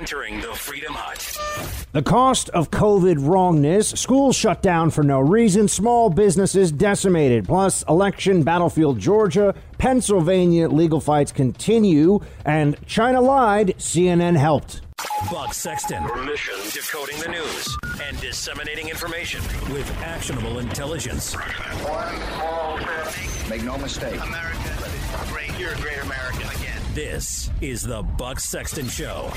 entering the Freedom Hut. The cost of COVID wrongness, schools shut down for no reason, small businesses decimated, plus election battlefield Georgia, Pennsylvania legal fights continue, and China lied, CNN helped. Buck Sexton. Mission decoding the news and disseminating information with actionable intelligence. Make no mistake. America, great. You're a great American again. This is the Buck Sexton Show.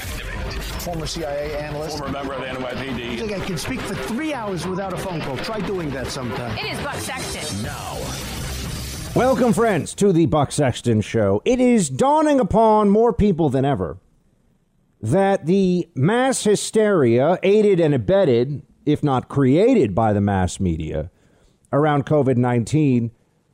Former CIA analyst. Former member of the NYPD. I think I can speak for three hours without a phone call. Try doing that sometime. It is Buck Sexton. Now, Welcome, friends, to the Buck Sexton Show. It is dawning upon more people than ever that the mass hysteria, aided and abetted, if not created by the mass media, around COVID 19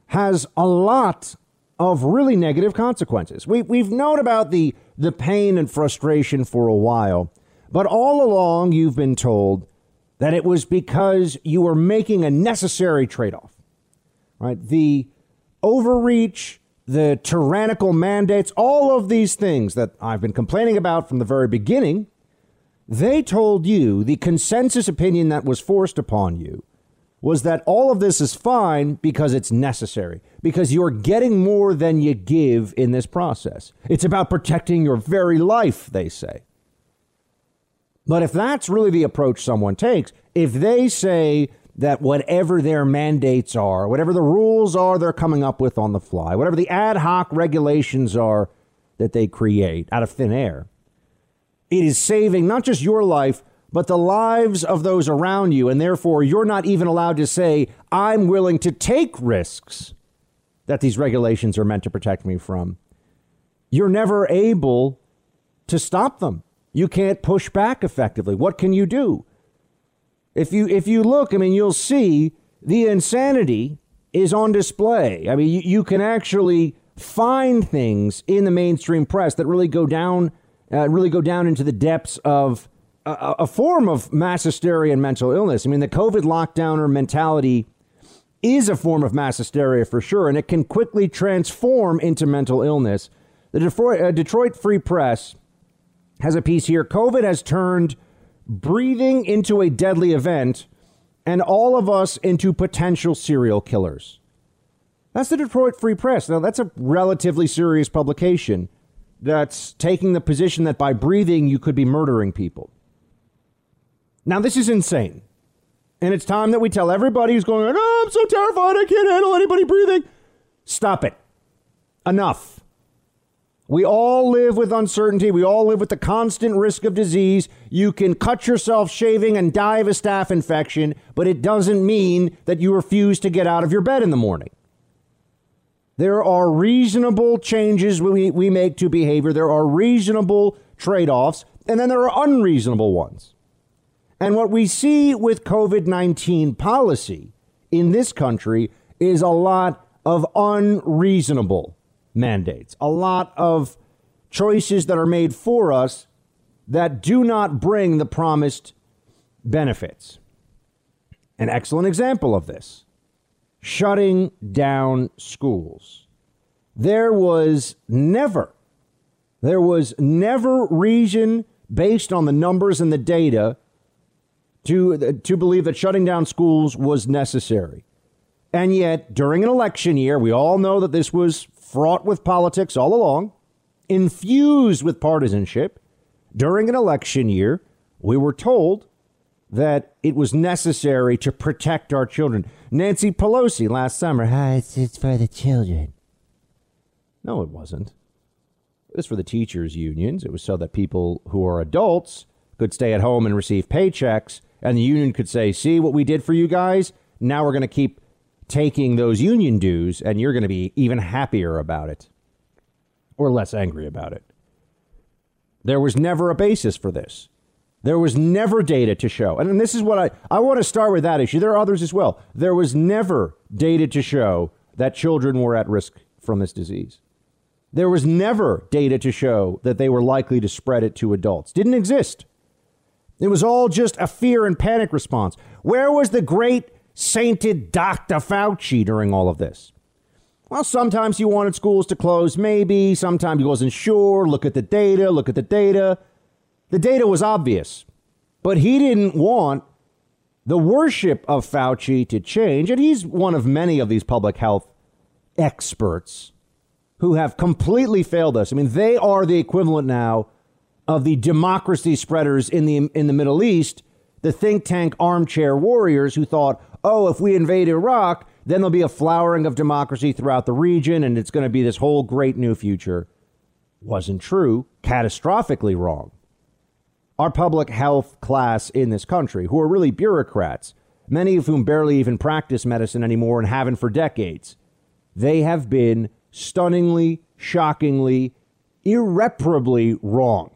has a lot of really negative consequences. We, we've known about the, the pain and frustration for a while, but all along you've been told that it was because you were making a necessary trade off, right? The overreach, the tyrannical mandates, all of these things that I've been complaining about from the very beginning, they told you the consensus opinion that was forced upon you was that all of this is fine because it's necessary, because you're getting more than you give in this process. It's about protecting your very life, they say. But if that's really the approach someone takes, if they say that whatever their mandates are, whatever the rules are they're coming up with on the fly, whatever the ad hoc regulations are that they create out of thin air, it is saving not just your life, but the lives of those around you. And therefore, you're not even allowed to say, I'm willing to take risks that these regulations are meant to protect me from. You're never able to stop them. You can't push back effectively. What can you do? If you if you look, I mean, you'll see the insanity is on display. I mean, you, you can actually find things in the mainstream press that really go down, uh, really go down into the depths of a, a form of mass hysteria and mental illness. I mean, the COVID lockdowner mentality is a form of mass hysteria for sure, and it can quickly transform into mental illness. The Detroit, uh, Detroit Free Press has a piece here. COVID has turned breathing into a deadly event and all of us into potential serial killers. That's the Detroit Free Press. Now, that's a relatively serious publication that's taking the position that by breathing, you could be murdering people. Now, this is insane. And it's time that we tell everybody who's going, oh, I'm so terrified, I can't handle anybody breathing. Stop it. Enough. We all live with uncertainty. We all live with the constant risk of disease. You can cut yourself shaving and die of a staph infection, but it doesn't mean that you refuse to get out of your bed in the morning. There are reasonable changes we, we make to behavior, there are reasonable trade offs, and then there are unreasonable ones. And what we see with COVID 19 policy in this country is a lot of unreasonable mandates, a lot of choices that are made for us that do not bring the promised benefits. An excellent example of this shutting down schools. There was never, there was never reason based on the numbers and the data to, to believe that shutting down schools was necessary. And yet, during an election year, we all know that this was fraught with politics all along, infused with partisanship. During an election year, we were told that it was necessary to protect our children. Nancy Pelosi last summer, ah, it's, it's for the children. No, it wasn't. It was for the teachers' unions. It was so that people who are adults could stay at home and receive paychecks, and the union could say, see what we did for you guys? Now we're going to keep taking those union dues, and you're going to be even happier about it or less angry about it. There was never a basis for this. There was never data to show. And this is what I, I want to start with that issue. There are others as well. There was never data to show that children were at risk from this disease. There was never data to show that they were likely to spread it to adults. Didn't exist. It was all just a fear and panic response. Where was the great sainted Dr. Fauci during all of this? Well, sometimes he wanted schools to close, maybe. Sometimes he wasn't sure. Look at the data, look at the data. The data was obvious, but he didn't want the worship of Fauci to change. And he's one of many of these public health experts who have completely failed us. I mean, they are the equivalent now of the democracy spreaders in the in the Middle East, the think tank armchair warriors who thought, "Oh, if we invade Iraq, then there'll be a flowering of democracy throughout the region and it's going to be this whole great new future." Wasn't true, catastrophically wrong. Our public health class in this country, who are really bureaucrats, many of whom barely even practice medicine anymore and haven't for decades, they have been stunningly, shockingly, irreparably wrong.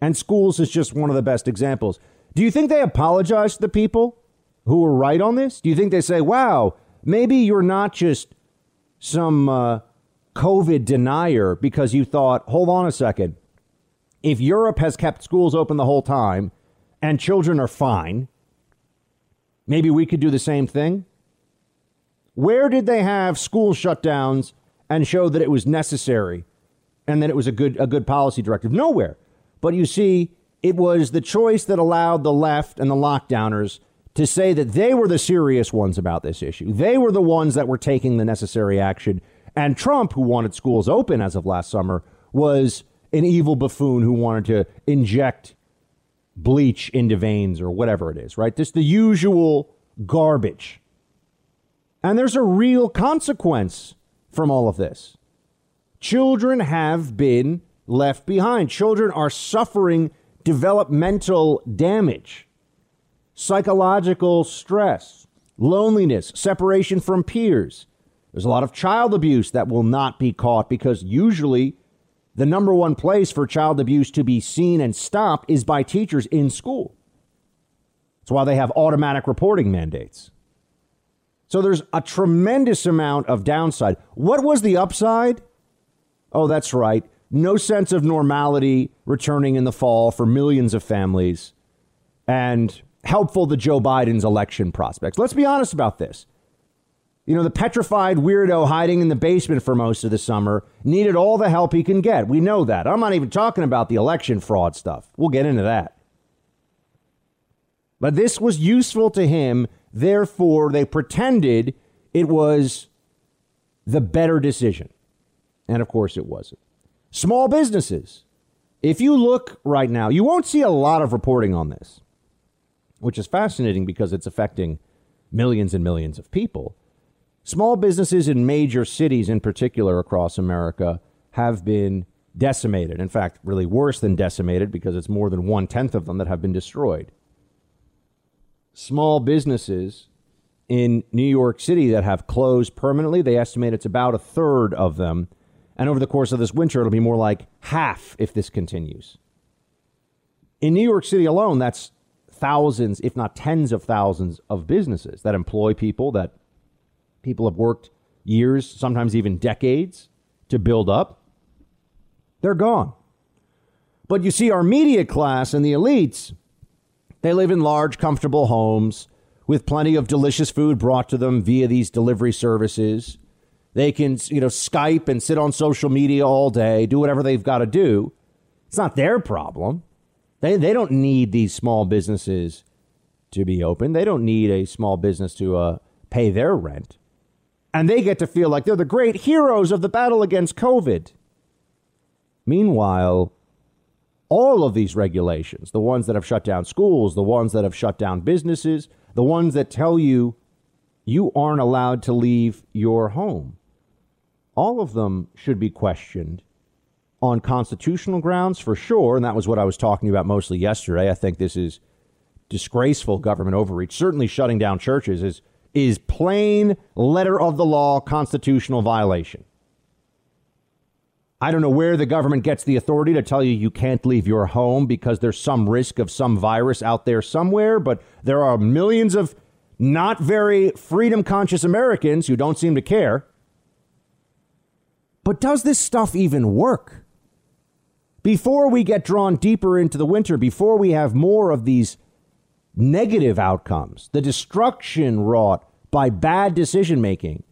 And schools is just one of the best examples. Do you think they apologize to the people who were right on this? Do you think they say, wow, maybe you're not just some uh, COVID denier because you thought, hold on a second, if Europe has kept schools open the whole time and children are fine, maybe we could do the same thing? Where did they have school shutdowns and show that it was necessary and that it was a good a good policy directive? Nowhere. But you see, it was the choice that allowed the left and the lockdowners to say that they were the serious ones about this issue. They were the ones that were taking the necessary action. And Trump, who wanted schools open as of last summer, was an evil buffoon who wanted to inject bleach into veins or whatever it is, right? This the usual garbage. And there's a real consequence from all of this. Children have been left behind. Children are suffering developmental damage, psychological stress, loneliness, separation from peers. There's a lot of child abuse that will not be caught because usually the number one place for child abuse to be seen and stopped is by teachers in school. That's why they have automatic reporting mandates. So there's a tremendous amount of downside. What was the upside? Oh, that's right. No sense of normality returning in the fall for millions of families and helpful to Joe Biden's election prospects. Let's be honest about this. You know, the petrified weirdo hiding in the basement for most of the summer needed all the help he can get. We know that. I'm not even talking about the election fraud stuff. We'll get into that. But this was useful to him Therefore, they pretended it was the better decision. And of course, it wasn't. Small businesses. If you look right now, you won't see a lot of reporting on this, which is fascinating because it's affecting millions and millions of people. Small businesses in major cities, in particular across America, have been decimated. In fact, really worse than decimated because it's more than one tenth of them that have been destroyed small businesses in New York City that have closed permanently. They estimate it's about a third of them. And over the course of this winter, it'll be more like half if this continues. In New York City alone, that's thousands, if not tens of thousands, of businesses that employ people that people have worked years, sometimes even decades to build up. They're gone. But you see, our media class and the elites, they live in large, comfortable homes with plenty of delicious food brought to them via these delivery services. They can, you know, Skype and sit on social media all day, do whatever they've got to do. It's not their problem. They, they don't need these small businesses to be open. They don't need a small business to uh, pay their rent. And they get to feel like they're the great heroes of the battle against COVID. Meanwhile, all of these regulations, the ones that have shut down schools, the ones that have shut down businesses, the ones that tell you you aren't allowed to leave your home, all of them should be questioned on constitutional grounds for sure. And that was what I was talking about mostly yesterday. I think this is disgraceful government overreach. Certainly shutting down churches is, is plain letter of the law constitutional violation. I don't know where the government gets the authority to tell you you can't leave your home because there's some risk of some virus out there somewhere, but there are millions of not very freedom conscious Americans who don't seem to care. But does this stuff even work? Before we get drawn deeper into the winter, before we have more of these negative outcomes, the destruction wrought by bad decision making,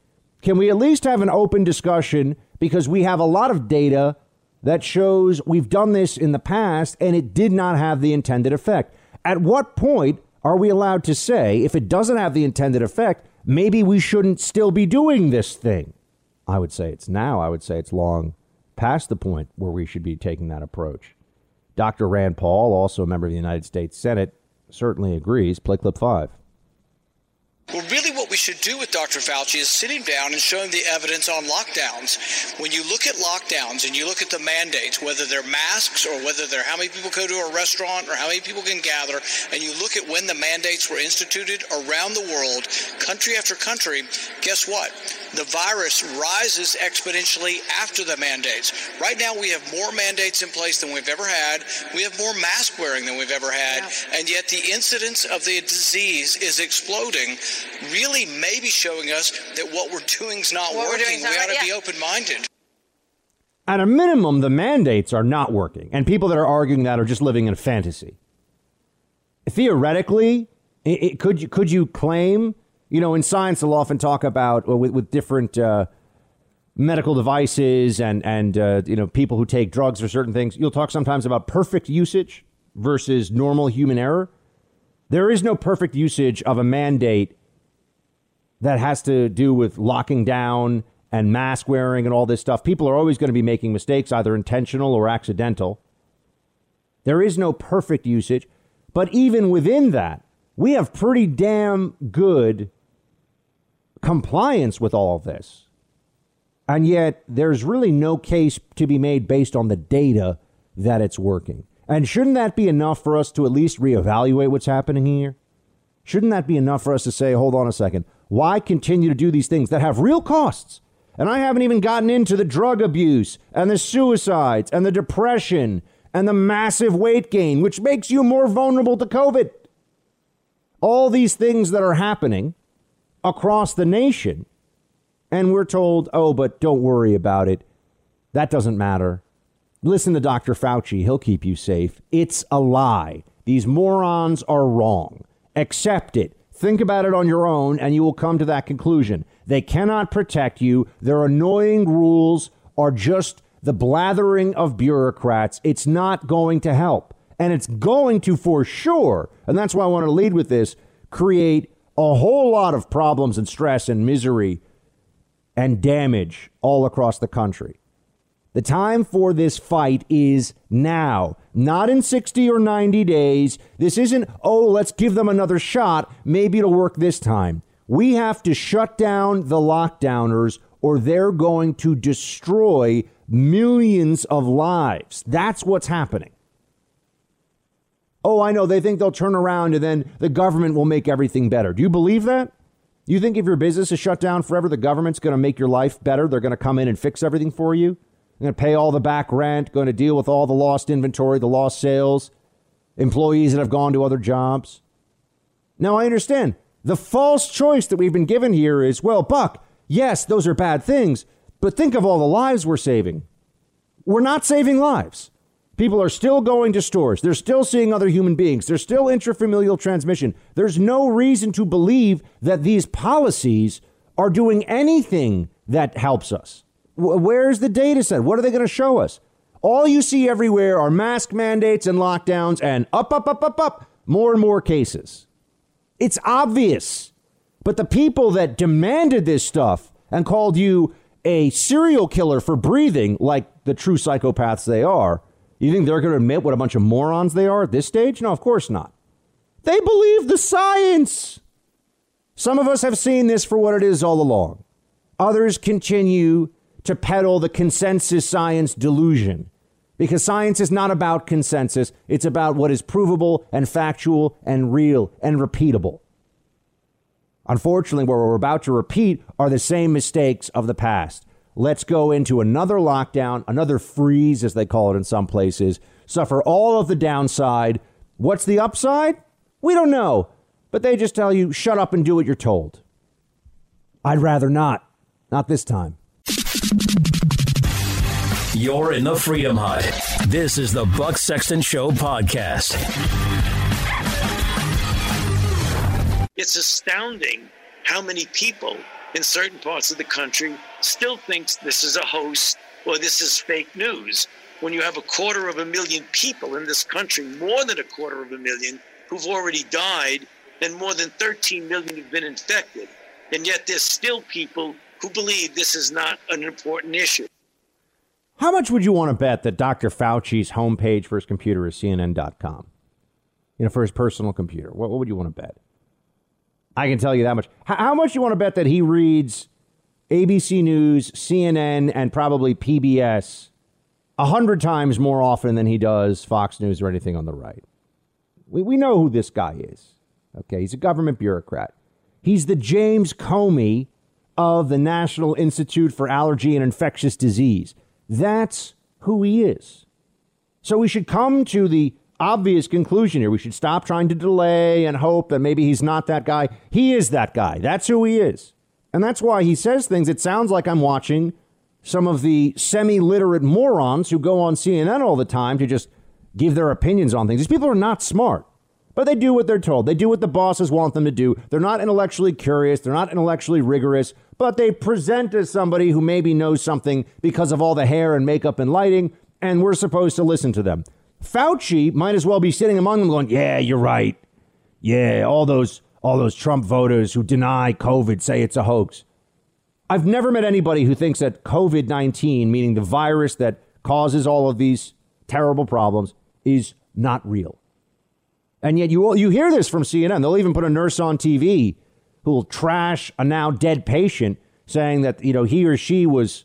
can we at least have an open discussion because we have a lot of data that shows we've done this in the past and it did not have the intended effect. At what point are we allowed to say if it doesn't have the intended effect, maybe we shouldn't still be doing this thing? I would say it's now. I would say it's long past the point where we should be taking that approach. Dr. Rand Paul, also a member of the United States Senate, certainly agrees. Play clip five. Well, really, what we should do with Dr. Fauci is sitting down and showing the evidence on lockdowns. When you look at lockdowns and you look at the mandates, whether they're masks or whether they're how many people go to a restaurant or how many people can gather, and you look at when the mandates were instituted around the world, country after country, guess what? The virus rises exponentially after the mandates. Right now, we have more mandates in place than we've ever had. We have more mask wearing than we've ever had. Yeah. And yet, the incidence of the disease is exploding really may be showing us that what we're doing is not what working. We ought to yeah. be open minded. At a minimum, the mandates are not working, and people that are arguing that are just living in a fantasy. Theoretically, it, it, could you could you claim? You know, in science, they'll often talk about with, with different uh, medical devices and and uh, you know people who take drugs or certain things. You'll talk sometimes about perfect usage versus normal human error. There is no perfect usage of a mandate that has to do with locking down and mask wearing and all this stuff. People are always going to be making mistakes, either intentional or accidental. There is no perfect usage. But even within that, we have pretty damn good compliance with all of this. And yet, there's really no case to be made based on the data that it's working. And shouldn't that be enough for us to at least reevaluate what's happening here? Shouldn't that be enough for us to say, hold on a second, why continue to do these things that have real costs? And I haven't even gotten into the drug abuse and the suicides and the depression and the massive weight gain, which makes you more vulnerable to COVID. All these things that are happening across the nation. And we're told, oh, but don't worry about it. That doesn't matter. Listen to Dr. Fauci. He'll keep you safe. It's a lie. These morons are wrong. Accept it. Think about it on your own, and you will come to that conclusion. They cannot protect you. Their annoying rules are just the blathering of bureaucrats. It's not going to help. And it's going to, for sure, and that's why I want to lead with this, create a whole lot of problems and stress and misery and damage all across the country. The time for this fight is now, not in 60 or 90 days. This isn't, oh, let's give them another shot. Maybe it'll work this time. We have to shut down the lockdowners or they're going to destroy millions of lives. That's what's happening. Oh, I know. They think they'll turn around and then the government will make everything better. Do you believe that? You think if your business is shut down forever, the government's going to make your life better? They're going to come in and fix everything for you? Going to pay all the back rent, going to deal with all the lost inventory, the lost sales, employees that have gone to other jobs. Now, I understand the false choice that we've been given here is well, Buck, yes, those are bad things, but think of all the lives we're saving. We're not saving lives. People are still going to stores. They're still seeing other human beings. There's still intrafamilial transmission. There's no reason to believe that these policies are doing anything that helps us. Where's the data set? What are they going to show us? All you see everywhere are mask mandates and lockdowns and up, up, up, up, up, more and more cases. It's obvious. But the people that demanded this stuff and called you a serial killer for breathing like the true psychopaths they are, you think they're going to admit what a bunch of morons they are at this stage? No, of course not. They believe the science. Some of us have seen this for what it is all along. Others continue to peddle the consensus science delusion. Because science is not about consensus, it's about what is provable and factual and real and repeatable. Unfortunately, what we're about to repeat are the same mistakes of the past. Let's go into another lockdown, another freeze, as they call it in some places, suffer all of the downside. What's the upside? We don't know, but they just tell you, shut up and do what you're told. I'd rather not. Not this time. You're in the Freedom Hut. This is the Buck Sexton Show podcast. It's astounding how many people in certain parts of the country still thinks this is a hoax or this is fake news. when you have a quarter of a million people in this country, more than a quarter of a million, who've already died, and more than 13 million have been infected. And yet there's still people who believe this is not an important issue. How much would you want to bet that Dr. Fauci's homepage for his computer is CNN.com? You know, for his personal computer. What, what would you want to bet? I can tell you that much. How, how much you want to bet that he reads ABC News, CNN, and probably PBS a hundred times more often than he does Fox News or anything on the right? We, we know who this guy is. Okay, he's a government bureaucrat. He's the James Comey of the National Institute for Allergy and Infectious Disease. That's who he is. So we should come to the obvious conclusion here. We should stop trying to delay and hope that maybe he's not that guy. He is that guy. That's who he is. And that's why he says things. It sounds like I'm watching some of the semi literate morons who go on CNN all the time to just give their opinions on things. These people are not smart, but they do what they're told. They do what the bosses want them to do. They're not intellectually curious, they're not intellectually rigorous, but they present as somebody who maybe knows something because of all the hair and makeup and lighting, and we're supposed to listen to them. Fauci might as well be sitting among them going, Yeah, you're right. Yeah, all those all those Trump voters who deny COVID say it's a hoax. I've never met anybody who thinks that COVID 19, meaning the virus that causes all of these terrible problems, is not real. And yet you, you hear this from CNN. They'll even put a nurse on TV who will trash a now dead patient saying that you know he or she was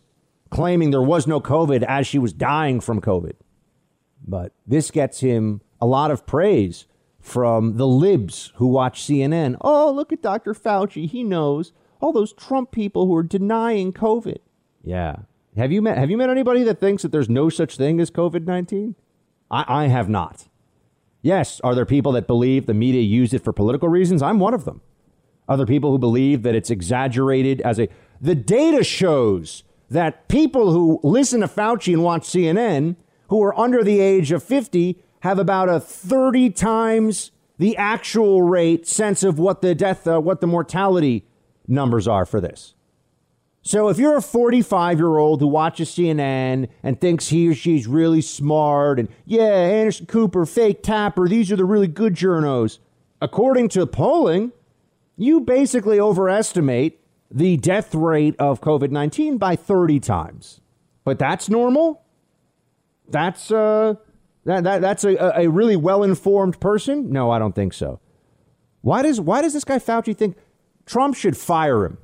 claiming there was no COVID as she was dying from COVID. But this gets him a lot of praise from the libs who watch CNN. Oh, look at Dr. Fauci. He knows all those Trump people who are denying COVID. Yeah. Have you met have you met anybody that thinks that there's no such thing as COVID-19? I, I have not. Yes, are there people that believe the media used it for political reasons? I'm one of them. Other people who believe that it's exaggerated as a the data shows that people who listen to Fauci and watch CNN who are under the age of 50 have about a 30 times the actual rate sense of what the death, uh, what the mortality numbers are for this. So if you're a 45 year old who watches CNN and thinks he or she's really smart and yeah, Anderson Cooper, fake tapper, these are the really good journos, according to polling, you basically overestimate the death rate of COVID 19 by 30 times. But that's normal? That's uh, that, that that's a, a really well informed person? No, I don't think so. Why does why does this guy Fauci think Trump should fire him?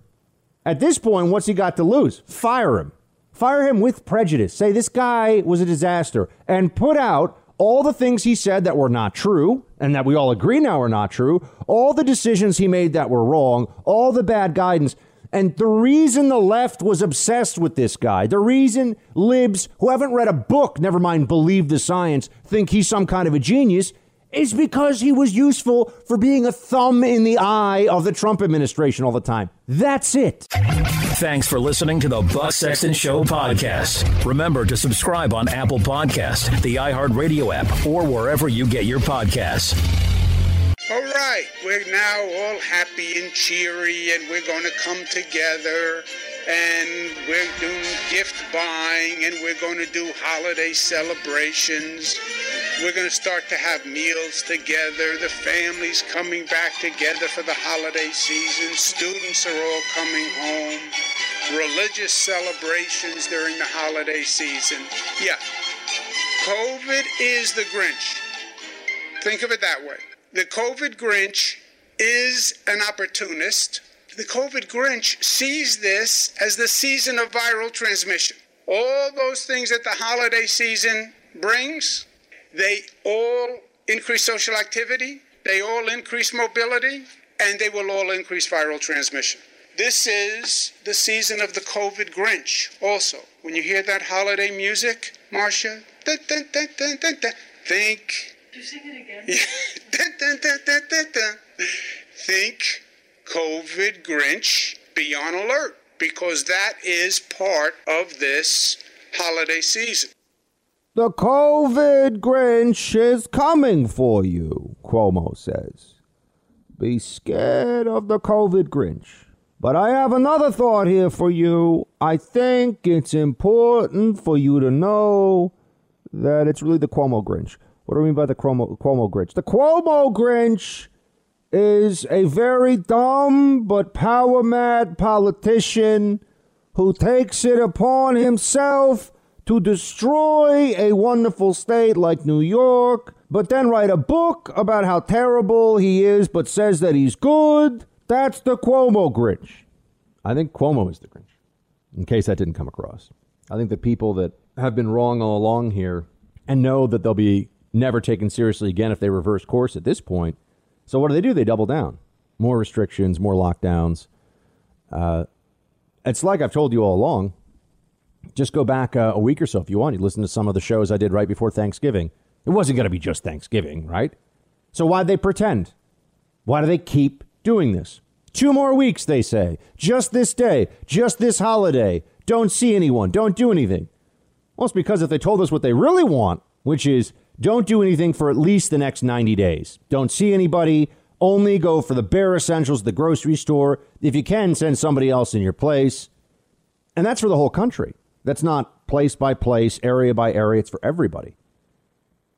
At this point, what's he got to lose? Fire him. Fire him with prejudice. Say this guy was a disaster and put out all the things he said that were not true and that we all agree now are not true, all the decisions he made that were wrong, all the bad guidance. And the reason the left was obsessed with this guy, the reason libs who haven't read a book, never mind believe the science, think he's some kind of a genius, is because he was useful for being a thumb in the eye of the Trump administration all the time. That's it. Thanks for listening to the Buck Sexton Show podcast. Remember to subscribe on Apple Podcast, the iHeartRadio app, or wherever you get your podcasts. All right, we're now all happy and cheery, and we're going to come together, and we're doing gift buying, and we're going to do holiday celebrations. We're going to start to have meals together. The family's coming back together for the holiday season. Students are all coming home. Religious celebrations during the holiday season. Yeah, COVID is the Grinch. Think of it that way. The COVID Grinch is an opportunist. The COVID Grinch sees this as the season of viral transmission. All those things that the holiday season brings, they all increase social activity, they all increase mobility, and they will all increase viral transmission. This is the season of the COVID Grinch also. When you hear that holiday music, Marcia, dun, dun, dun, think you sing it again? Think COVID Grinch, be on alert because that is part of this holiday season. The COVID Grinch is coming for you, Cuomo says. Be scared of the COVID Grinch. But I have another thought here for you. I think it's important for you to know that it's really the Cuomo Grinch. What do I mean by the Cuomo, Cuomo Grinch? The Cuomo Grinch is a very dumb but power mad politician who takes it upon himself to destroy a wonderful state like New York, but then write a book about how terrible he is, but says that he's good. That's the Cuomo Grinch. I think Cuomo is the Grinch, in case that didn't come across. I think the people that have been wrong all along here and know that they'll be never taken seriously again if they reverse course at this point. So what do they do? They double down. More restrictions, more lockdowns. Uh, it's like I've told you all along. Just go back uh, a week or so if you want. You listen to some of the shows I did right before Thanksgiving. It wasn't going to be just Thanksgiving, right? So why'd they pretend? Why do they keep doing this? Two more weeks, they say. Just this day, just this holiday. Don't see anyone. Don't do anything. Well, it's because if they told us what they really want, which is don't do anything for at least the next 90 days, don't see anybody, only go for the bare essentials the grocery store. If you can, send somebody else in your place. And that's for the whole country. That's not place by place, area by area. It's for everybody.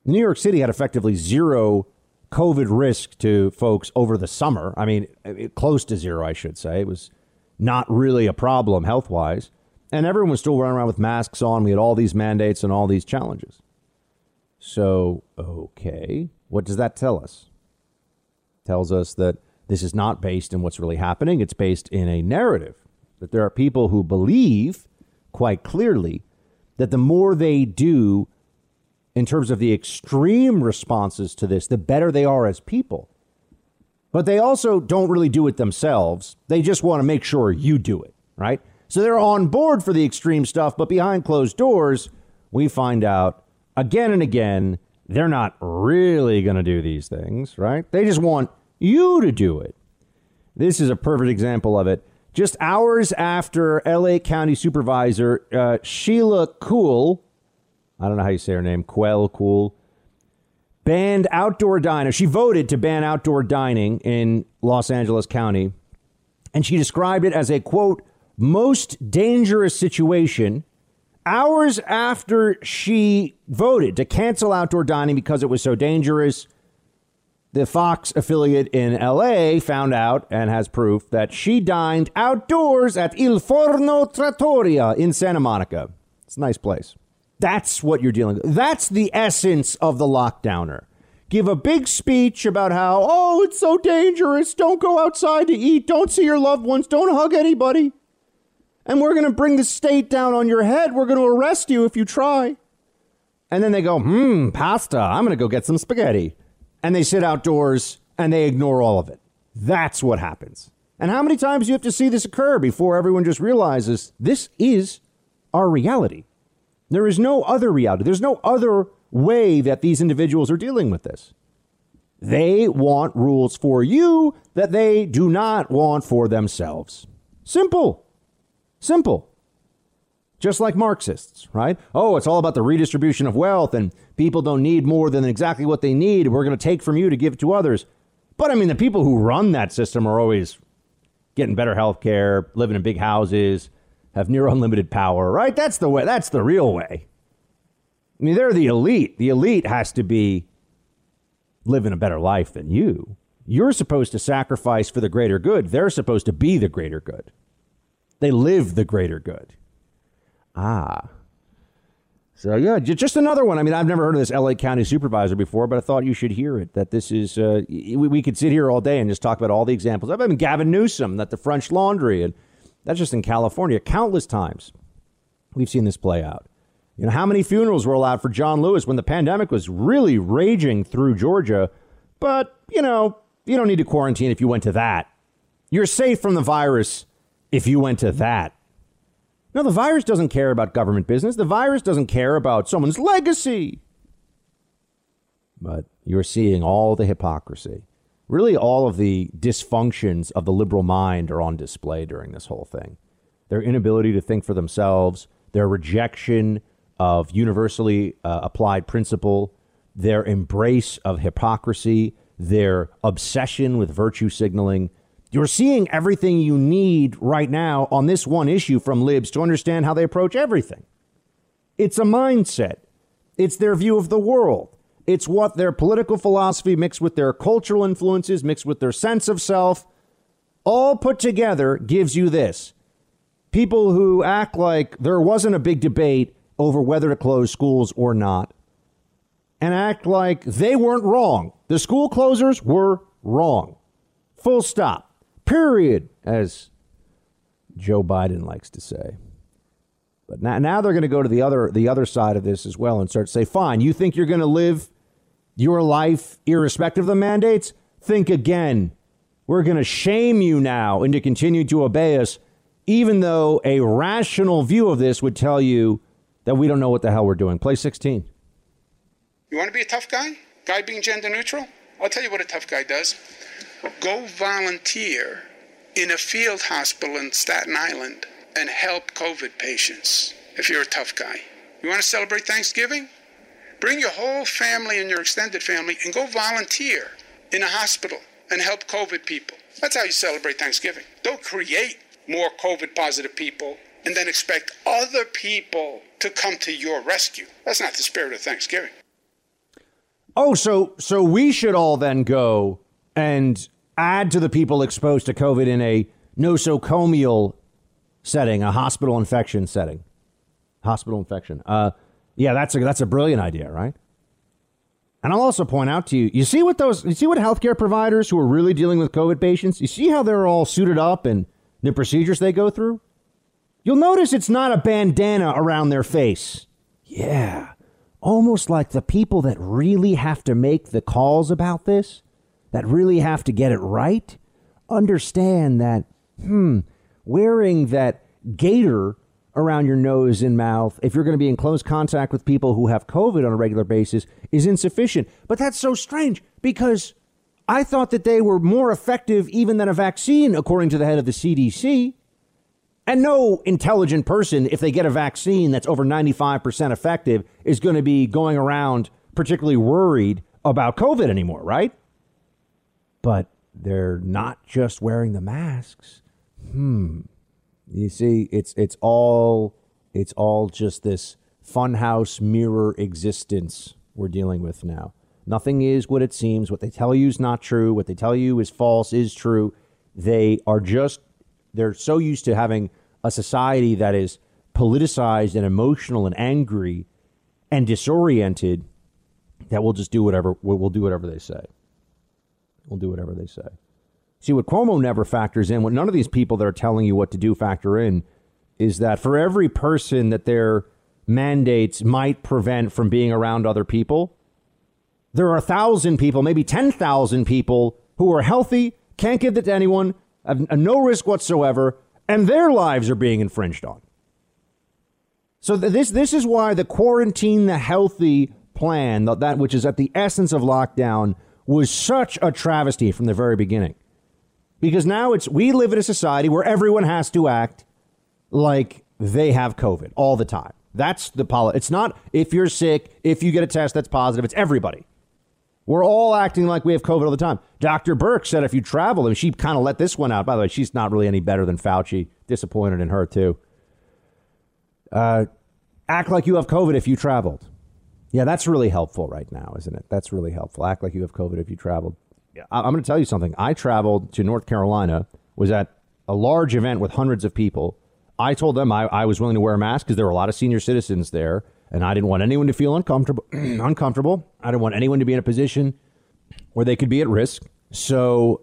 New York City had effectively zero COVID risk to folks over the summer. I mean, close to zero, I should say. It was not really a problem health wise. And everyone was still running around with masks on. We had all these mandates and all these challenges. So, okay, what does that tell us? Tells us that this is not based in what's really happening. It's based in a narrative that there are people who believe quite clearly that the more they do in terms of the extreme responses to this, the better they are as people. But they also don't really do it themselves. They just want to make sure you do it, right? So they're on board for the extreme stuff, but behind closed doors, we find out again and again they're not really going to do these things, right? They just want you to do it. This is a perfect example of it. Just hours after LA County Supervisor uh, Sheila Kuehl, I don't know how you say her name, Quell Cool, banned outdoor dining. She voted to ban outdoor dining in Los Angeles County, and she described it as a quote most dangerous situation hours after she voted to cancel outdoor dining because it was so dangerous. The Fox affiliate in LA found out and has proof that she dined outdoors at Il Forno Trattoria in Santa Monica. It's a nice place. That's what you're dealing with. That's the essence of the lockdowner. Give a big speech about how, oh, it's so dangerous. Don't go outside to eat. Don't see your loved ones. Don't hug anybody and we're going to bring the state down on your head. We're going to arrest you if you try. And then they go, hmm, pasta. I'm going to go get some spaghetti. And they sit outdoors and they ignore all of it. That's what happens. And how many times do you have to see this occur before everyone just realizes this is our reality? There is no other reality. There's no other way that these individuals are dealing with this. They want rules for you that they do not want for themselves. Simple. Simple. Just like Marxists, right? Oh, it's all about the redistribution of wealth and people don't need more than exactly what they need. We're going to take from you to give to others. But I mean, the people who run that system are always getting better health care, living in big houses, have near unlimited power, right? That's the way. That's the real way. I mean, they're the elite. The elite has to be living a better life than you. You're supposed to sacrifice for the greater good. They're supposed to be the greater good. They live the greater good. Ah. So yeah, just another one. I mean, I've never heard of this LA County supervisor before, but I thought you should hear it. That this is uh, we, we could sit here all day and just talk about all the examples. I've been Gavin Newsom, that the French Laundry, and that's just in California. Countless times we've seen this play out. You know, how many funerals were allowed for John Lewis when the pandemic was really raging through Georgia? But you know, you don't need to quarantine if you went to that. You're safe from the virus if you went to that. No, the virus doesn't care about government business. The virus doesn't care about someone's legacy. But you're seeing all the hypocrisy. Really, all of the dysfunctions of the liberal mind are on display during this whole thing. Their inability to think for themselves, their rejection of universally uh, applied principle, their embrace of hypocrisy, their obsession with virtue signaling you're seeing everything you need right now on this one issue from libs to understand how they approach everything. It's a mindset. It's their view of the world. It's what their political philosophy mixed with their cultural influences, mixed with their sense of self, all put together gives you this. People who act like there wasn't a big debate over whether to close schools or not, and act like they weren't wrong. The school closers were wrong. Full stop. Period, as Joe Biden likes to say. But now, now they're going to go to the other the other side of this as well and start to say, fine, you think you're going to live your life irrespective of the mandates? Think again. We're going to shame you now into continuing to obey us, even though a rational view of this would tell you that we don't know what the hell we're doing. Play 16. You want to be a tough guy? Guy being gender neutral? I'll tell you what a tough guy does. Go volunteer in a field hospital in Staten Island and help COVID patients if you're a tough guy. You want to celebrate Thanksgiving? Bring your whole family and your extended family and go volunteer in a hospital and help COVID people. That's how you celebrate Thanksgiving. Don't create more COVID positive people and then expect other people to come to your rescue. That's not the spirit of Thanksgiving. Oh, so so we should all then go and add to the people exposed to COVID in a nosocomial setting, a hospital infection setting. Hospital infection. Uh, yeah, that's a that's a brilliant idea, right? And I'll also point out to you, you see what those you see what healthcare providers who are really dealing with COVID patients, you see how they're all suited up and the procedures they go through? You'll notice it's not a bandana around their face. Yeah. Almost like the people that really have to make the calls about this, that really have to get it right, understand that, hmm, wearing that gaiter around your nose and mouth if you're going to be in close contact with people who have COVID on a regular basis is insufficient. But that's so strange because I thought that they were more effective even than a vaccine, according to the head of the CDC. And no intelligent person, if they get a vaccine that's over 95% effective, is going to be going around particularly worried about COVID anymore, right? But they're not just wearing the masks. Hmm. You see, it's it's all it's all just this funhouse mirror existence we're dealing with now. Nothing is what it seems. What they tell you is not true. What they tell you is false is true. They are just they're so used to having a society that is politicized and emotional and angry and disoriented that we'll just do whatever we'll do whatever they say. We'll do whatever they say. See what Cuomo never factors in, what none of these people that are telling you what to do factor in, is that for every person that their mandates might prevent from being around other people, there are a thousand people, maybe ten thousand people who are healthy, can't give it to anyone, have no risk whatsoever, and their lives are being infringed on. So th- this this is why the quarantine the healthy plan, that which is at the essence of lockdown, was such a travesty from the very beginning. Because now it's we live in a society where everyone has to act like they have COVID all the time. That's the policy. It's not if you're sick, if you get a test that's positive, it's everybody. We're all acting like we have COVID all the time. Dr. Birx said if you travel, and she kind of let this one out. By the way, she's not really any better than Fauci. Disappointed in her, too. Uh, act like you have COVID if you traveled. Yeah, that's really helpful right now, isn't it? That's really helpful. Act like you have COVID if you traveled. Yeah. I'm going to tell you something. I traveled to North Carolina, was at a large event with hundreds of people. I told them I, I was willing to wear a mask because there were a lot of senior citizens there, and I didn't want anyone to feel uncomfortable. uncomfortable. I didn't want anyone to be in a position where they could be at risk. So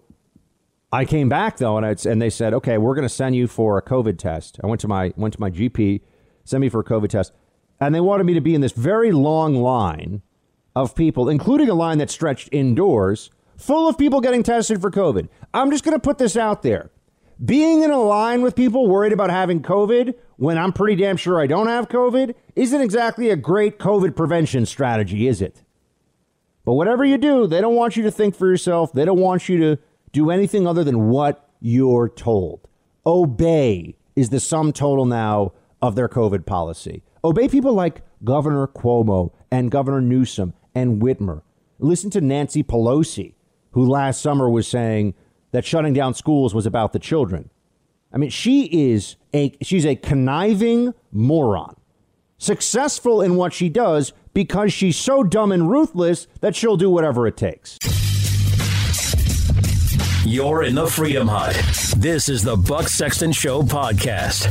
I came back though, and, I, and they said, "Okay, we're going to send you for a COVID test." I went to my went to my GP, send me for a COVID test, and they wanted me to be in this very long line of people, including a line that stretched indoors, full of people getting tested for COVID. I'm just going to put this out there. Being in a line with people worried about having COVID when I'm pretty damn sure I don't have COVID isn't exactly a great COVID prevention strategy, is it? But whatever you do, they don't want you to think for yourself. They don't want you to do anything other than what you're told. Obey is the sum total now of their COVID policy. Obey people like Governor Cuomo and Governor Newsom and Whitmer. Listen to Nancy Pelosi, who last summer was saying that shutting down schools was about the children. I mean, she is a she's a conniving moron. successful in what she does because she's so dumb and ruthless that she'll do whatever it takes. You're in the Freedom Hut. This is the Buck Sexton Show podcast.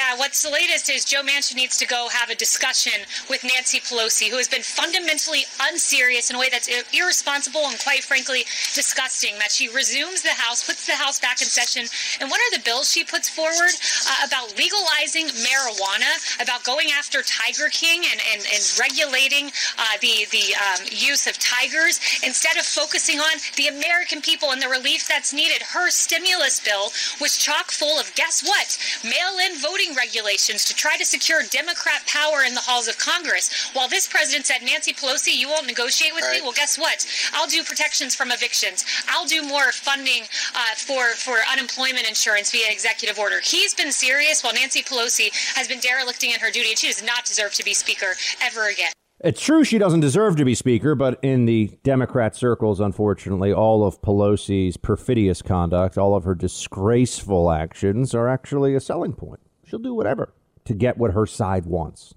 Yeah, what's the latest is Joe Manchin needs to go have a discussion with Nancy Pelosi, who has been fundamentally unserious in a way that's irresponsible and, quite frankly, disgusting. That she resumes the House, puts the House back in session. And what are the bills she puts forward uh, about legalizing marijuana, about going after Tiger King and, and, and regulating uh, the, the um, use of tigers instead of focusing on the American people and the relief that's needed? Her stimulus bill was chock full of, guess what? Mail in voting voting regulations to try to secure Democrat power in the halls of Congress. While this president said, Nancy Pelosi, you won't negotiate with right. me. Well, guess what? I'll do protections from evictions. I'll do more funding uh, for for unemployment insurance via executive order. He's been serious, while Nancy Pelosi has been derelicting in her duty, and she does not deserve to be speaker ever again. It's true she doesn't deserve to be Speaker, but in the Democrat circles, unfortunately, all of Pelosi's perfidious conduct, all of her disgraceful actions are actually a selling point. She'll do whatever to get what her side wants,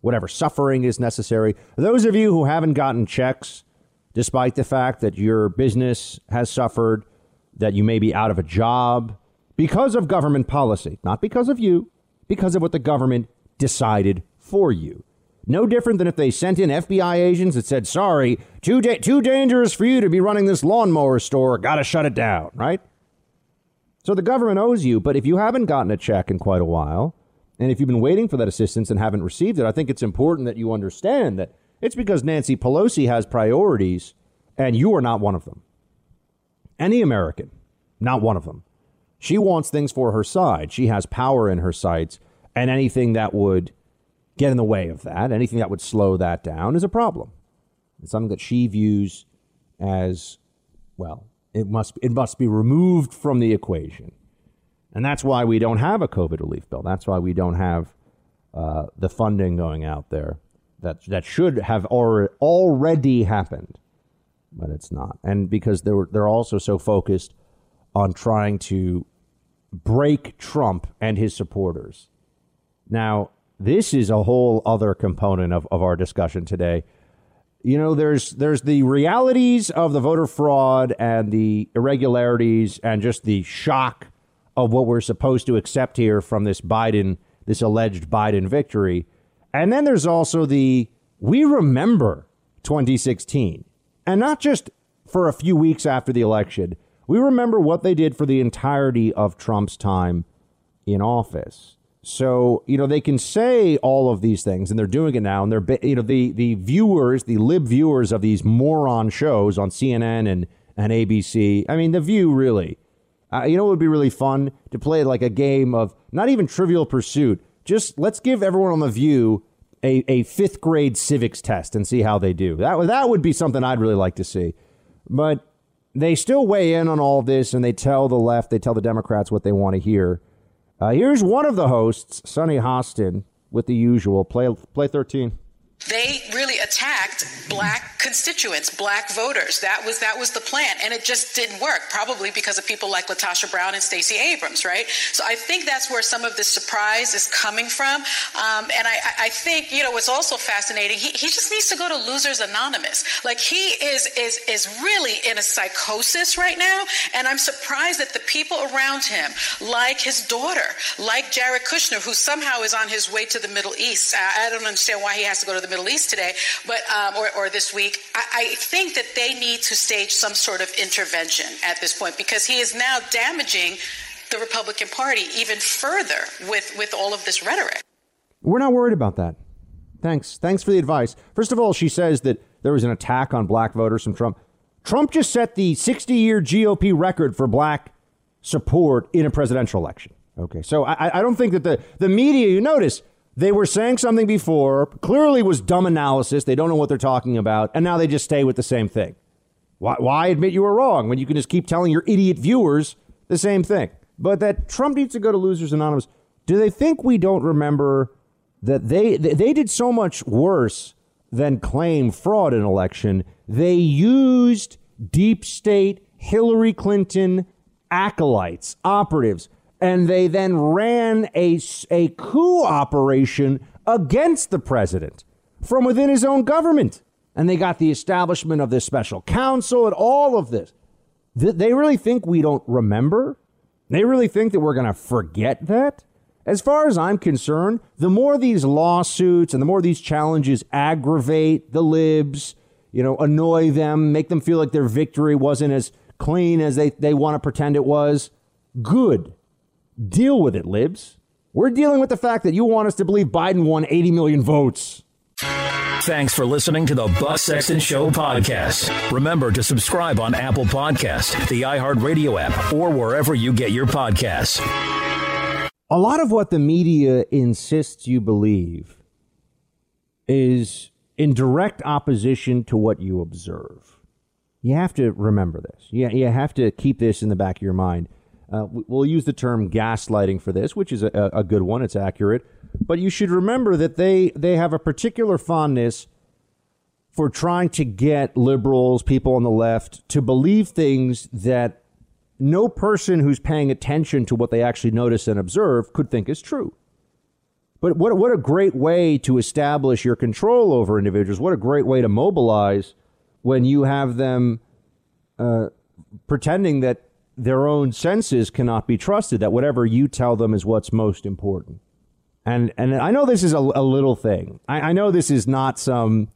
whatever suffering is necessary. Those of you who haven't gotten checks, despite the fact that your business has suffered, that you may be out of a job because of government policy, not because of you, because of what the government decided for you. No different than if they sent in FBI agents that said, sorry, too, da- too dangerous for you to be running this lawnmower store, gotta shut it down, right? So the government owes you, but if you haven't gotten a check in quite a while, and if you've been waiting for that assistance and haven't received it, I think it's important that you understand that it's because Nancy Pelosi has priorities and you are not one of them. Any American, not one of them. She wants things for her side. She has power in her sights, and anything that would get in the way of that, anything that would slow that down, is a problem. It's something that she views as, well, it must it must be removed from the equation, and that's why we don't have a COVID relief bill. That's why we don't have uh, the funding going out there that that should have already already happened, but it's not. And because they're they're also so focused on trying to break Trump and his supporters. Now, this is a whole other component of, of our discussion today you know, there's there's the realities of the voter fraud and the irregularities and just the shock of what we're supposed to accept here from this Biden, this alleged Biden victory. And then there's also the we remember 2016. And not just for a few weeks after the election. We remember what they did for the entirety of Trump's time in office. So, you know, they can say all of these things and they're doing it now. And they're, you know, the, the viewers, the lib viewers of these moron shows on CNN and, and ABC. I mean, The View really. Uh, you know, it would be really fun to play like a game of not even trivial pursuit. Just let's give everyone on The View a, a fifth grade civics test and see how they do. That, that would be something I'd really like to see. But they still weigh in on all this and they tell the left, they tell the Democrats what they want to hear. Uh, here's one of the hosts, Sunny Hostin, with the usual. Play play 13 they really attacked black constituents, black voters. That was that was the plan, and it just didn't work. Probably because of people like LaTosha Brown and Stacey Abrams, right? So I think that's where some of this surprise is coming from. Um, and I, I, think you know what's also fascinating. He, he just needs to go to Losers Anonymous. Like he is is is really in a psychosis right now, and I'm surprised that the people around him, like his daughter, like Jared Kushner, who somehow is on his way to the Middle East. I, I don't understand why he has to go to the Middle East today, but um, or, or, this week. I, I think that they need to stage some sort of intervention at this point because he is now damaging the Republican Party even further with with all of this rhetoric. We're not worried about that. Thanks. Thanks for the advice. First of all, she says that there was an attack on black voters from Trump. Trump just set the 60 year GOP record for black support in a presidential election. Okay, so I, I don't think that the, the media, you notice, they were saying something before, clearly was dumb analysis. They don't know what they're talking about, and now they just stay with the same thing. Why, why admit you were wrong when you can just keep telling your idiot viewers the same thing? But that Trump needs to go to Losers Anonymous. Do they think we don't remember that they they did so much worse than claim fraud in election? They used deep state Hillary Clinton acolytes, operatives and they then ran a, a coup operation against the president from within his own government. And they got the establishment of this special counsel and all of this. They really think we don't remember? They really think that we're going to forget that? As far as I'm concerned, the more these lawsuits and the more these challenges aggravate the libs, you know, annoy them, make them feel like their victory wasn't as clean as they, they want to pretend it was, good. Deal with it, libs. We're dealing with the fact that you want us to believe Biden won 80 million votes. Thanks for listening to the Buck Sexton Show podcast. Remember to subscribe on Apple Podcast, the iHeartRadio app, or wherever you get your podcasts. A lot of what the media insists you believe is in direct opposition to what you observe. You have to remember this. Yeah, you, you have to keep this in the back of your mind. Uh, we'll use the term gaslighting for this, which is a, a good one. It's accurate. But you should remember that they, they have a particular fondness for trying to get liberals, people on the left, to believe things that no person who's paying attention to what they actually notice and observe could think is true. But what, what a great way to establish your control over individuals. What a great way to mobilize when you have them uh, pretending that their own senses cannot be trusted, that whatever you tell them is what's most important. And, and I know this is a, a little thing. I, I know this is not some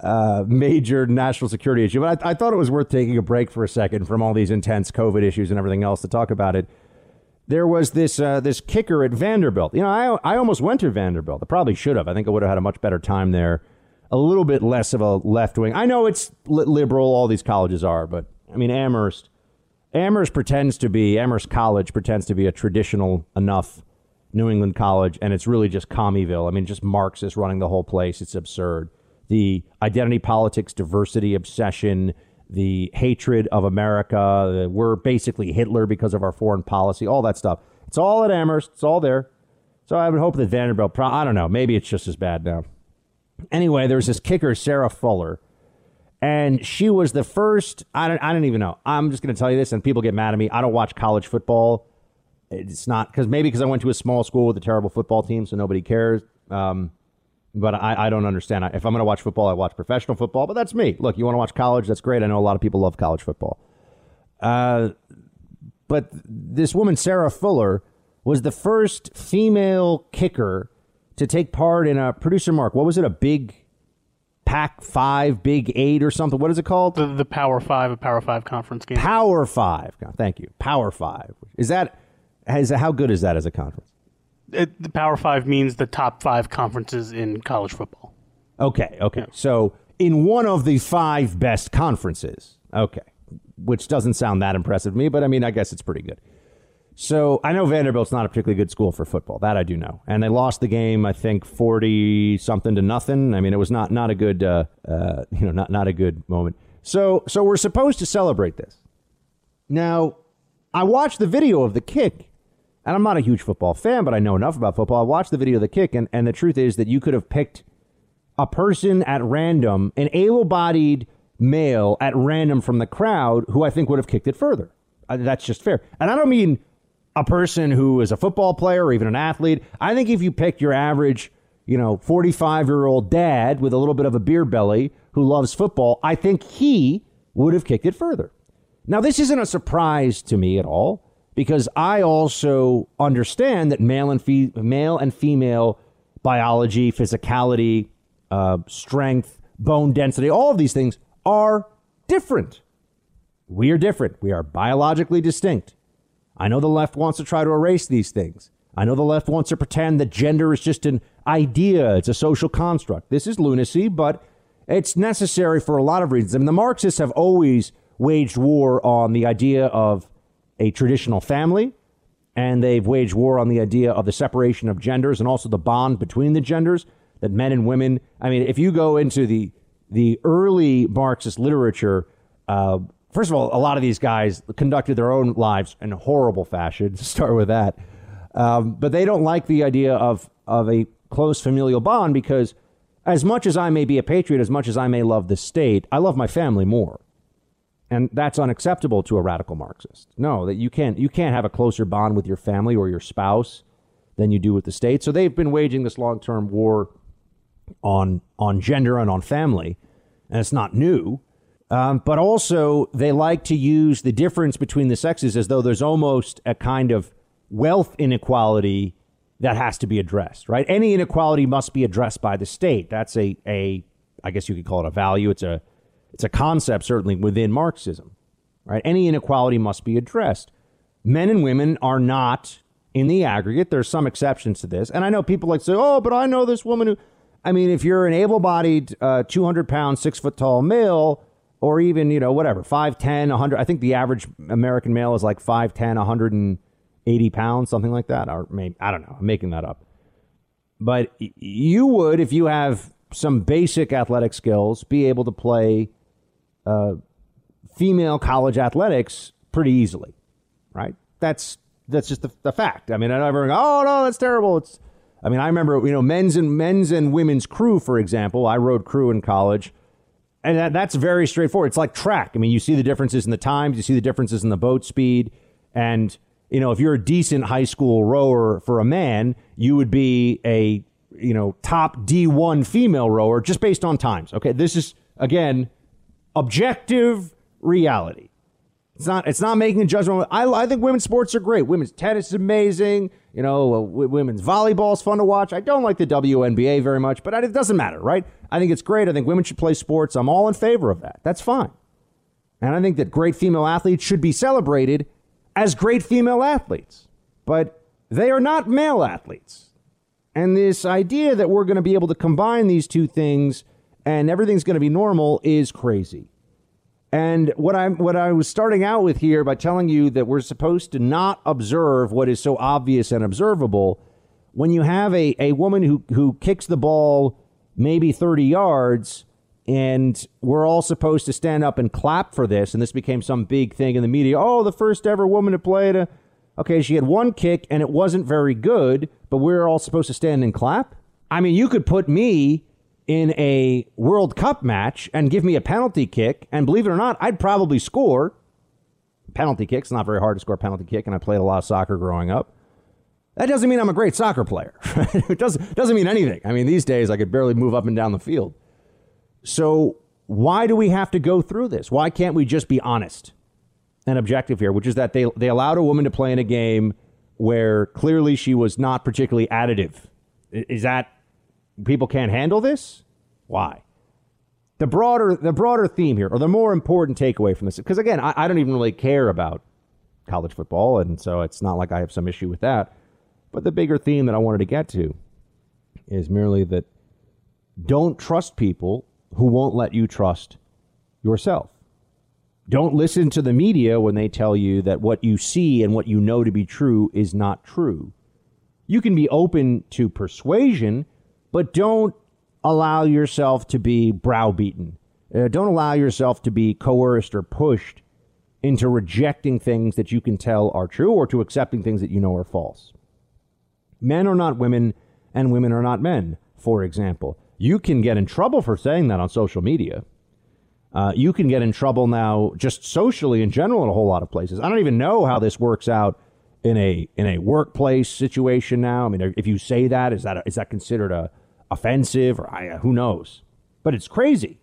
uh, major national security issue. But I, I, thought it was worth taking a break for a second from all these intense COVID issues and everything else to talk about it. There was this uh, this kicker at Vanderbilt. You know, I I almost went to Vanderbilt. I probably should have. I think I would have had a much better time there. A little bit less of a left wing. I know it's li- liberal. All these colleges are, but I mean Amherst. Amherst pretends to be Amherst College pretends to be a traditional enough New England college, and it's really just Commeyville. I mean, just Marxists running the whole place. It's absurd the identity politics, diversity obsession, the hatred of America. We're basically Hitler because of our foreign policy, all that stuff. It's all at Amherst. It's all there. So I would hope that Vanderbilt, I don't know, maybe it's just as bad now. Anyway, there's this kicker, Sarah Fuller, and she was the first. I don't, I don't even know. I'm just going to tell you this, and people get mad at me. I don't watch college football. It's not because maybe because I went to a small school with a terrible football team, so nobody cares. Um, but I, I don't understand. If I'm going to watch football, I watch professional football. But that's me. Look, you want to watch college? That's great. I know a lot of people love college football. Uh, but this woman, Sarah Fuller, was the first female kicker to take part in a producer mark. What was it? A big Pac Five, Big Eight, or something. What is it called? The, the Power Five, a Power Five conference game. Power Five. Thank you. Power Five. Is that? Is how good is that as a conference? it, the Power Five means the top five conferences in college football. Okay, okay. Yeah. So in one of the five best conferences. Okay, which doesn't sound that impressive to me, but I mean, I guess it's pretty good. So I know Vanderbilt's not a particularly good school for football. That I do know, and they lost the game. I think forty something to nothing. I mean, it was not not a good uh, uh, you know not not a good moment. So so we're supposed to celebrate this. Now, I watched the video of the kick and I'm not a huge football fan, but I know enough about football. I watched the video of the kick, and, and the truth is that you could have picked a person at random, an able bodied male at random from the crowd, who I think would have kicked it further. Uh, that's just fair. And I don't mean a person who is a football player or even an athlete. I think if you pick your average, you know, 45 year old dad with a little bit of a beer belly who loves football, I think he would have kicked it further. Now, this isn't a surprise to me at all because I also understand that male and fe- male and female biology, physicality, uh, strength, bone density, all of these things are different. We are different. We are biologically distinct. I know the left wants to try to erase these things. I know the left wants to pretend that gender is just an idea, it's a social construct. This is lunacy, but it's necessary for a lot of reasons. I mean, the Marxists have always waged war on the idea of a traditional family, and they've waged war on the idea of the separation of genders and also the bond between the genders that men and women. I mean, if you go into the the early Marxist literature, uh, first of all, a lot of these guys conducted their own lives in horrible fashion. To start with that, um, but they don't like the idea of of a close familial bond because, as much as I may be a patriot, as much as I may love the state, I love my family more. And that's unacceptable to a radical Marxist. No, that you can't you can't have a closer bond with your family or your spouse than you do with the state. So they've been waging this long-term war on on gender and on family, and it's not new. Um, but also, they like to use the difference between the sexes as though there's almost a kind of wealth inequality that has to be addressed, right? Any inequality must be addressed by the state. That's a, a I guess you could call it a value. It's a, it's a concept certainly within Marxism, right? Any inequality must be addressed. Men and women are not in the aggregate. There's some exceptions to this, and I know people like say, "Oh, but I know this woman who." I mean, if you're an able-bodied, uh, 200 pound, six foot tall male or even, you know, whatever, 5'10, 100. I think the average American male is like 5'10, 180 pounds, something like that. Or maybe, I don't know, I'm making that up. But you would, if you have some basic athletic skills, be able to play uh, female college athletics pretty easily, right? That's that's just the, the fact. I mean, I never go, oh no, that's terrible. It's, I mean, I remember, you know, men's and men's and women's crew, for example. I rowed crew in college and that, that's very straightforward. It's like track. I mean, you see the differences in the times, you see the differences in the boat speed, and you know if you're a decent high school rower for a man, you would be a you know top D1 female rower just based on times. Okay, this is again objective reality. It's not. It's not making a judgment. I, I think women's sports are great. Women's tennis is amazing. You know, women's volleyball is fun to watch. I don't like the WNBA very much, but it doesn't matter, right? I think it's great. I think women should play sports. I'm all in favor of that. That's fine. And I think that great female athletes should be celebrated as great female athletes. But they are not male athletes. And this idea that we're going to be able to combine these two things and everything's going to be normal is crazy. And what I what I was starting out with here by telling you that we're supposed to not observe what is so obvious and observable, when you have a, a woman who, who kicks the ball maybe 30 yards and we're all supposed to stand up and clap for this, and this became some big thing in the media. Oh, the first ever woman to play to Okay, she had one kick and it wasn't very good, but we're all supposed to stand and clap? I mean, you could put me in a World Cup match and give me a penalty kick, and believe it or not, I'd probably score. Penalty kick's not very hard to score a penalty kick, and I played a lot of soccer growing up. That doesn't mean I'm a great soccer player. it doesn't, doesn't mean anything. I mean, these days I could barely move up and down the field. So, why do we have to go through this? Why can't we just be honest and objective here, which is that they, they allowed a woman to play in a game where clearly she was not particularly additive? Is that people can't handle this? Why? The broader the broader theme here, or the more important takeaway from this, because again, I, I don't even really care about college football, and so it's not like I have some issue with that. But the bigger theme that I wanted to get to is merely that don't trust people who won't let you trust yourself. Don't listen to the media when they tell you that what you see and what you know to be true is not true. You can be open to persuasion but don't allow yourself to be browbeaten. Uh, don't allow yourself to be coerced or pushed into rejecting things that you can tell are true or to accepting things that you know are false. Men are not women, and women are not men, for example. You can get in trouble for saying that on social media. Uh, you can get in trouble now just socially in general in a whole lot of places. I don't even know how this works out in a in a workplace situation now. I mean, if you say that, is that is that considered a offensive or I, uh, who knows? But it's crazy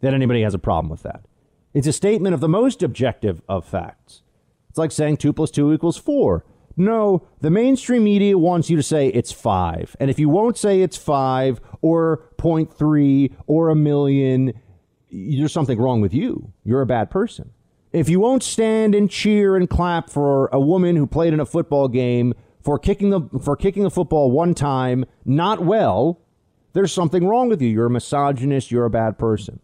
that anybody has a problem with that. It's a statement of the most objective of facts. It's like saying two plus two equals four. No, the mainstream media wants you to say it's five. And if you won't say it's five or 0.3 or a million, there's something wrong with you. You're a bad person. If you won't stand and cheer and clap for a woman who played in a football game for kicking the for kicking the football one time not well, there's something wrong with you. You're a misogynist. You're a bad person.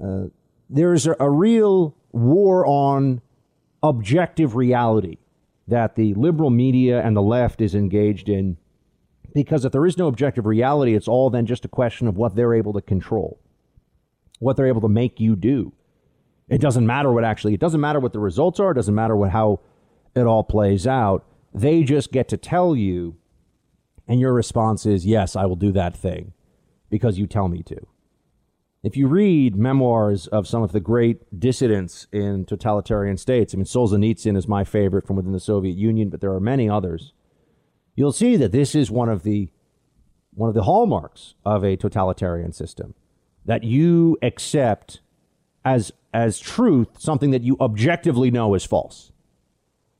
Uh, there's a, a real war on objective reality that the liberal media and the left is engaged in because if there is no objective reality, it's all then just a question of what they're able to control, what they're able to make you do. It doesn't matter what actually, it doesn't matter what the results are, it doesn't matter what how it all plays out. They just get to tell you and your response is, yes, I will do that thing because you tell me to. If you read memoirs of some of the great dissidents in totalitarian states, I mean, Solzhenitsyn is my favorite from within the Soviet Union, but there are many others. You'll see that this is one of the one of the hallmarks of a totalitarian system that you accept as as truth something that you objectively know is false.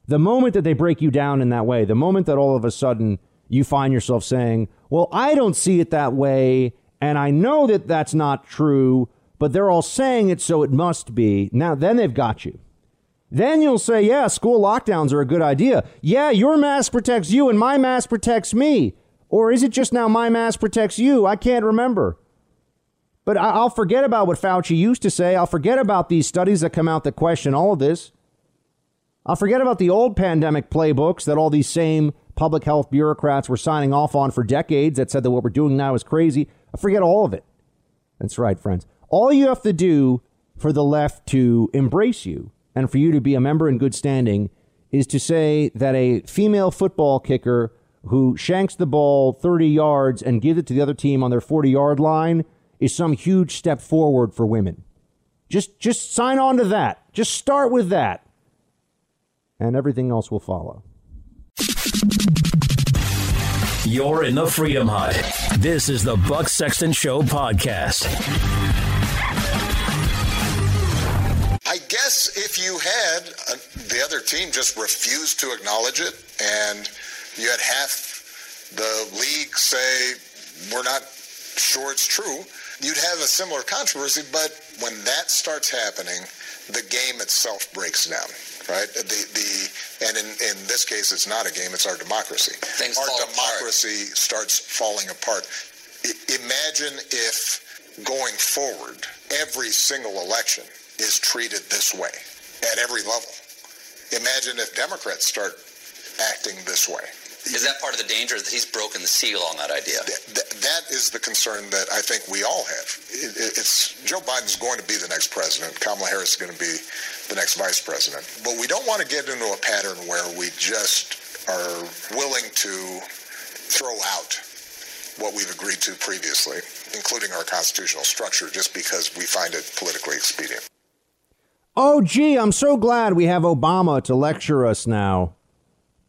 The moment that they break you down in that way, the moment that all of a sudden you find yourself saying, "Well, I don't see it that way." And I know that that's not true, but they're all saying it, so it must be. Now, then they've got you. Then you'll say, yeah, school lockdowns are a good idea. Yeah, your mask protects you and my mask protects me. Or is it just now my mask protects you? I can't remember. But I'll forget about what Fauci used to say. I'll forget about these studies that come out that question all of this. I'll forget about the old pandemic playbooks that all these same public health bureaucrats were signing off on for decades that said that what we're doing now is crazy. I forget all of it. That's right, friends. All you have to do for the left to embrace you and for you to be a member in good standing is to say that a female football kicker who shanks the ball 30 yards and gives it to the other team on their 40 yard line is some huge step forward for women. Just just sign on to that. Just start with that. And everything else will follow. You're in the Freedom Hut. This is the Buck Sexton Show podcast. I guess if you had uh, the other team just refused to acknowledge it and you had half the league say, we're not sure it's true, you'd have a similar controversy. But when that starts happening, the game itself breaks down right? The the and in, in this case, it's not a game; it's our democracy. Things our apart. democracy starts falling apart. I, imagine if going forward, every single election is treated this way at every level. Imagine if Democrats start acting this way. Is that part of the danger that he's broken the seal on that idea? Th- th- that is the concern that I think we all have. It, it's Joe Biden's going to be the next president. Kamala Harris is going to be the next vice president. But we don't want to get into a pattern where we just are willing to throw out what we've agreed to previously, including our constitutional structure, just because we find it politically expedient. Oh, gee, I'm so glad we have Obama to lecture us now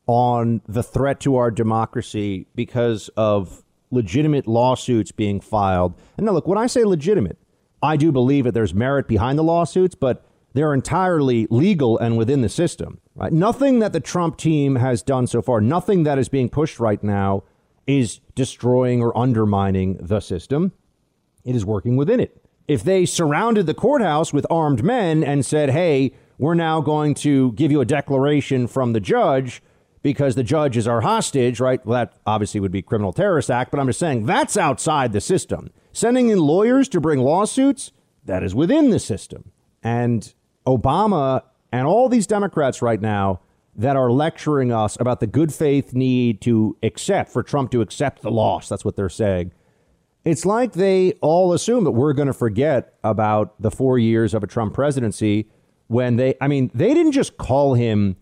on the threat to our democracy because of legitimate lawsuits being filed. And now, look, when I say legitimate, I do believe that there's merit behind the lawsuits, but they're entirely legal and within the system. Right? Nothing that the Trump team has done so far, nothing that is being pushed right now, is destroying or undermining the system. It is working within it. If they surrounded the courthouse with armed men and said, "Hey, we're now going to give you a declaration from the judge," because the judge is our hostage, right? Well, that obviously would be criminal terrorist act, but I'm just saying that's outside the system. Sending in lawyers to bring lawsuits, that is within the system. And Obama and all these Democrats right now that are lecturing us about the good faith need to accept, for Trump to accept the loss. That's what they're saying. It's like they all assume that we're going to forget about the four years of a Trump presidency when they, I mean, they didn't just call him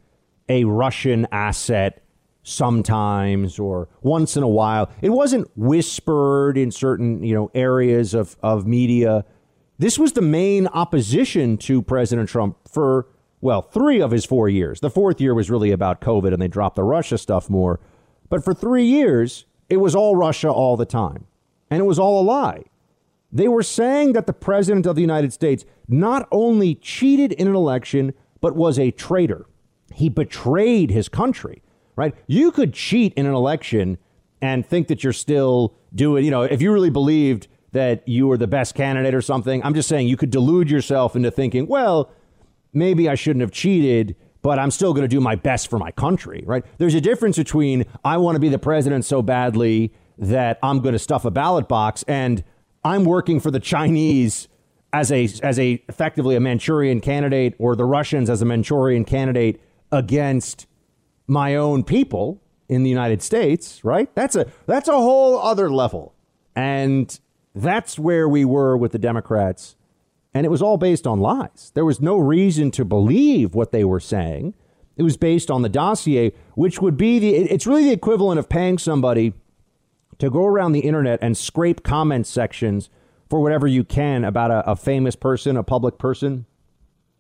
a Russian asset sometimes or once in a while. It wasn't whispered in certain, you know, areas of, of media. This was the main opposition to President Trump for, well, three of his four years. The fourth year was really about COVID and they dropped the Russia stuff more. But for three years, it was all Russia all the time. And it was all a lie. They were saying that the President of the United States not only cheated in an election, but was a traitor. He betrayed his country, right? You could cheat in an election and think that you're still doing, you know, if you really believed that you were the best candidate or something. I'm just saying you could delude yourself into thinking, well, maybe I shouldn't have cheated, but I'm still going to do my best for my country, right? There's a difference between I want to be the president so badly that I'm going to stuff a ballot box and I'm working for the Chinese as a as a effectively a Manchurian candidate or the Russians as a Manchurian candidate against my own people in the United States, right? That's a that's a whole other level. And that's where we were with the Democrats. And it was all based on lies. There was no reason to believe what they were saying. It was based on the dossier, which would be the, it's really the equivalent of paying somebody to go around the internet and scrape comment sections for whatever you can about a, a famous person, a public person,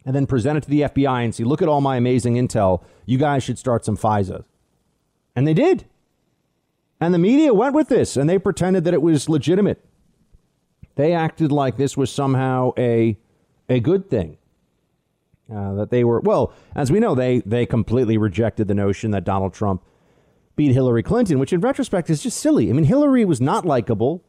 and then present it to the FBI and say, look at all my amazing intel. You guys should start some FISA. And they did. And the media went with this and they pretended that it was legitimate. They acted like this was somehow a, a good thing. Uh, that they were, well, as we know, they, they completely rejected the notion that Donald Trump beat Hillary Clinton, which in retrospect is just silly. I mean, Hillary was not likable.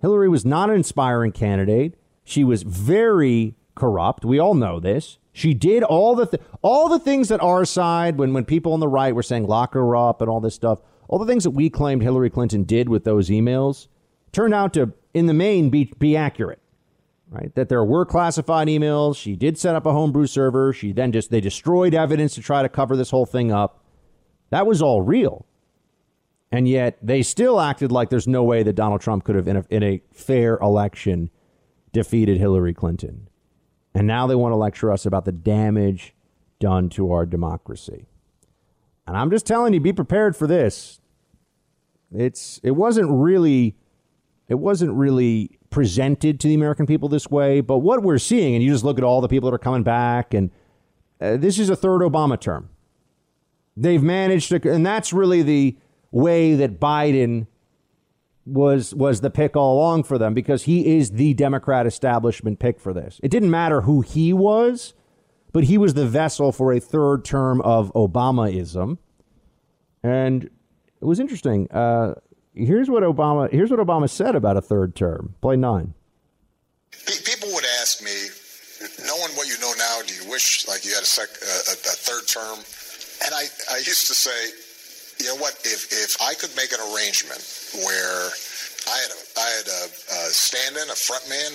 Hillary was not an inspiring candidate. She was very corrupt. We all know this. She did all the th- all the things that our side, when when people on the right were saying lock her up and all this stuff, all the things that we claimed Hillary Clinton did with those emails, turned out to, in the main, be be accurate. Right, that there were classified emails. She did set up a homebrew server. She then just they destroyed evidence to try to cover this whole thing up. That was all real. And yet they still acted like there's no way that Donald Trump could have, in a, in a fair election, defeated Hillary Clinton. And now they want to lecture us about the damage done to our democracy. And I'm just telling you, be prepared for this. It's it wasn't really it wasn't really presented to the American people this way, but what we're seeing, and you just look at all the people that are coming back, and uh, this is a third Obama term. They've managed to, and that's really the way that Biden was was the pick all along for them because he is the Democrat establishment pick for this. It didn't matter who he was, but he was the vessel for a third term of Obamaism. And it was interesting. Uh, here's what Obama here's what Obama said about a third term. Play nine. People would ask me, knowing what you know now, do you wish like you had a, sec, a, a third term? And I, I used to say, you know what? If if I could make an arrangement where I had a I had a, a stand-in, a front man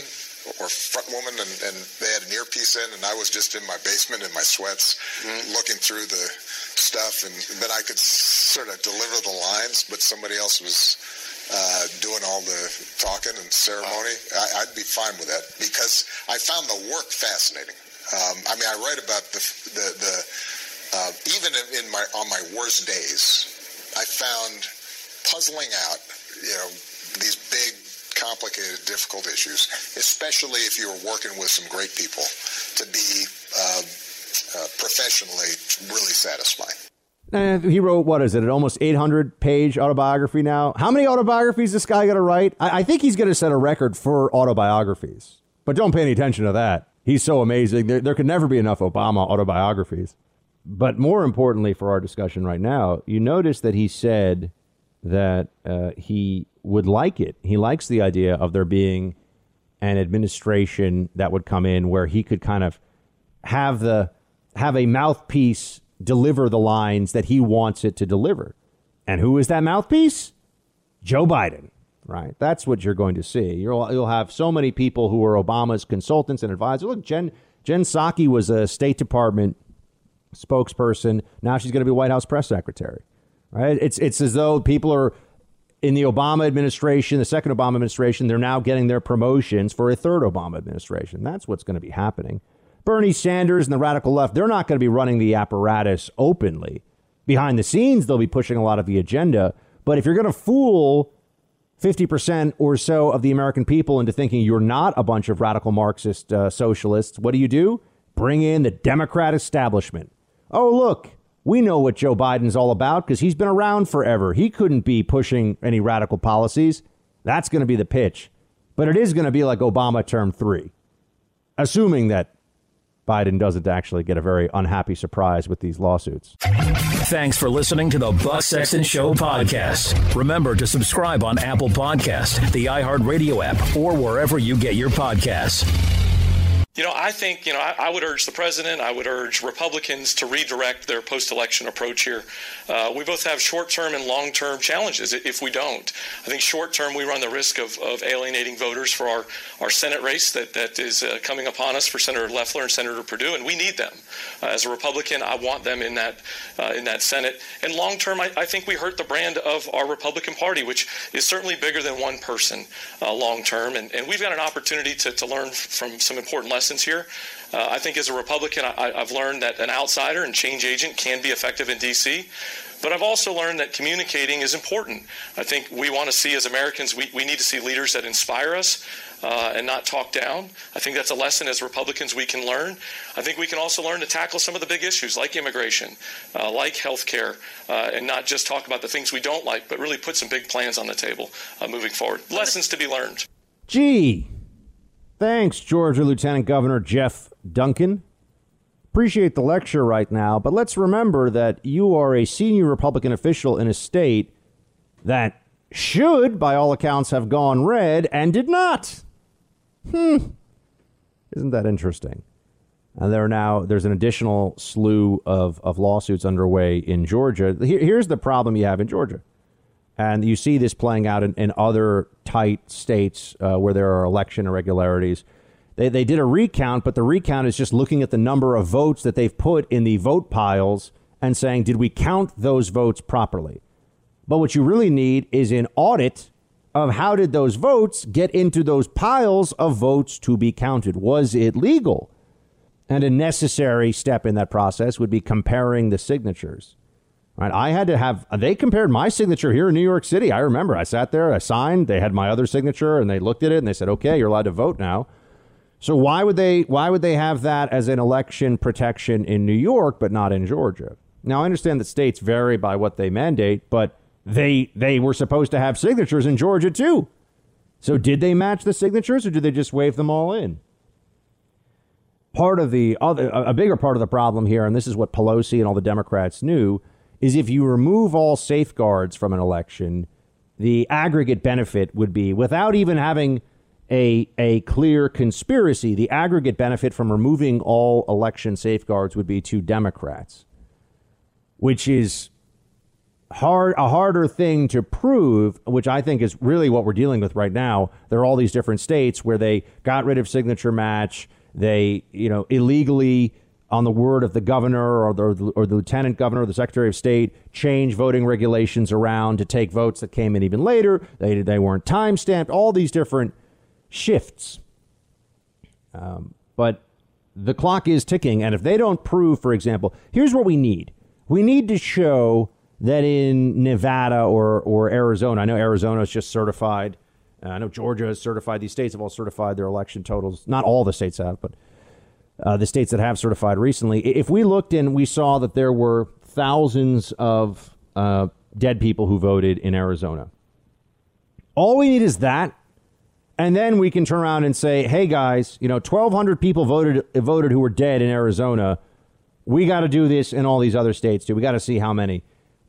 or front woman, and, and they had an earpiece in, and I was just in my basement in my sweats, mm-hmm. looking through the stuff, and then I could sort of deliver the lines, but somebody else was uh, doing all the talking and ceremony. I, would be fine with that because I found the work fascinating. Um, I mean, I write about the the, the uh, even in, my on my worst days, I found puzzling out, you know, these big, complicated, difficult issues, especially if you were working with some great people, to be uh, uh, professionally really satisfying. Uh, he wrote what is it? An almost 800 page autobiography now. How many autobiographies this guy got to write? I, I think he's going to set a record for autobiographies. But don't pay any attention to that. He's so amazing. There, there could never be enough Obama autobiographies. But more importantly for our discussion right now, you notice that he said that uh, he would like it. He likes the idea of there being an administration that would come in where he could kind of have the have a mouthpiece deliver the lines that he wants it to deliver. And who is that mouthpiece? Joe Biden, right? That's what you're going to see. You'll you'll have so many people who are Obama's consultants and advisors. Look, Jen Jen Psaki was a State Department spokesperson. Now she's going to be White House press secretary. Right? It's it's as though people are in the Obama administration, the second Obama administration, they're now getting their promotions for a third Obama administration. That's what's going to be happening. Bernie Sanders and the radical left, they're not going to be running the apparatus openly. Behind the scenes, they'll be pushing a lot of the agenda. But if you're going to fool 50% or so of the American people into thinking you're not a bunch of radical Marxist uh, socialists, what do you do? Bring in the Democrat establishment. Oh, look, we know what Joe Biden's all about because he's been around forever. He couldn't be pushing any radical policies. That's going to be the pitch. But it is going to be like Obama term three, assuming that Biden doesn't actually get a very unhappy surprise with these lawsuits. Thanks for listening to the Buck Sexton Show podcast. Remember to subscribe on Apple Podcast, the iHeartRadio app, or wherever you get your podcasts. You know, I think, you know, I, I, would urge the president, I would urge Republicans to redirect their post election approach here. Uh, we both have short term and long term challenges if we don't. I think short term, we run the risk of, of alienating voters for our, our Senate race that, that is uh, coming upon us for Senator Loeffler and Senator Perdue, and we need them. Uh, as a Republican, I want them in that, uh, in that Senate. And long term, I, I, think we hurt the brand of our Republican Party, which is certainly bigger than one person uh, long term. And, and we've got an opportunity to, to learn from some important lessons here. Uh, I think as a Republican, I, have learned that an outsider and change agent can be effective in D.C. But I've also learned that communicating is important. I think we want to see, as Americans, we, we need to see leaders that inspire us uh, and not talk down. I think that's a lesson as Republicans we can learn. I think we can also learn to tackle some of the big issues like immigration, uh, like health care, uh, and not just talk about the things we don't like, but really put some big plans on the table uh, moving forward. Lessons to be learned. Gee, thanks, Georgia Lieutenant Governor Geoff Duncan. Appreciate the lecture right now, but let's remember that you are a senior Republican official in a state that should, by all accounts, have gone red and did not. Hmm. Isn't that interesting? And there are now there's an additional slew of, of lawsuits underway in Georgia. Here, here's the problem you have in Georgia. And you see this playing out in, in other tight states uh, where there are election irregularities. They, they did a recount, but the recount is just looking at the number of votes that they've put in the vote piles and saying, did we count those votes properly? But what you really need is an audit of how did those votes get into those piles of votes to be counted? Was it legal? And a necessary step in that process would be comparing the signatures. Right? I had to have they compared my signature here in New York City. I remember I sat there, I signed, they had my other signature and they looked at it and they said, "Okay, you're allowed to vote now." So why would they why would they have that as an election protection in New York but not in Georgia? Now I understand that states vary by what they mandate, but they they were supposed to have signatures in Georgia too. So did they match the signatures or did they just wave them all in? Part of the other a bigger part of the problem here and this is what Pelosi and all the Democrats knew is if you remove all safeguards from an election, the aggregate benefit would be without even having a a clear conspiracy, the aggregate benefit from removing all election safeguards would be to Democrats, which is hard a harder thing to prove, which I think is really what we're dealing with right now. There are all these different states where they got rid of signature match, they you know illegally on the word of the governor or the, or the lieutenant governor or the secretary of state change voting regulations around to take votes that came in even later. They they weren't time stamped. All these different shifts. Um, but the clock is ticking, and if they don't prove, for example, here's what we need: we need to show that in Nevada or or Arizona, I know Arizona is just certified. Uh, I know Georgia has certified. These states have all certified their election totals. Not all the states have, but uh, the states that have certified recently. If we looked and we saw that there were thousands of uh, dead people who voted in Arizona, all we need is that, and then we can turn around and say, "Hey guys, you know, 1,200 people voted voted who were dead in Arizona. We got to do this in all these other states too. We got to see how many."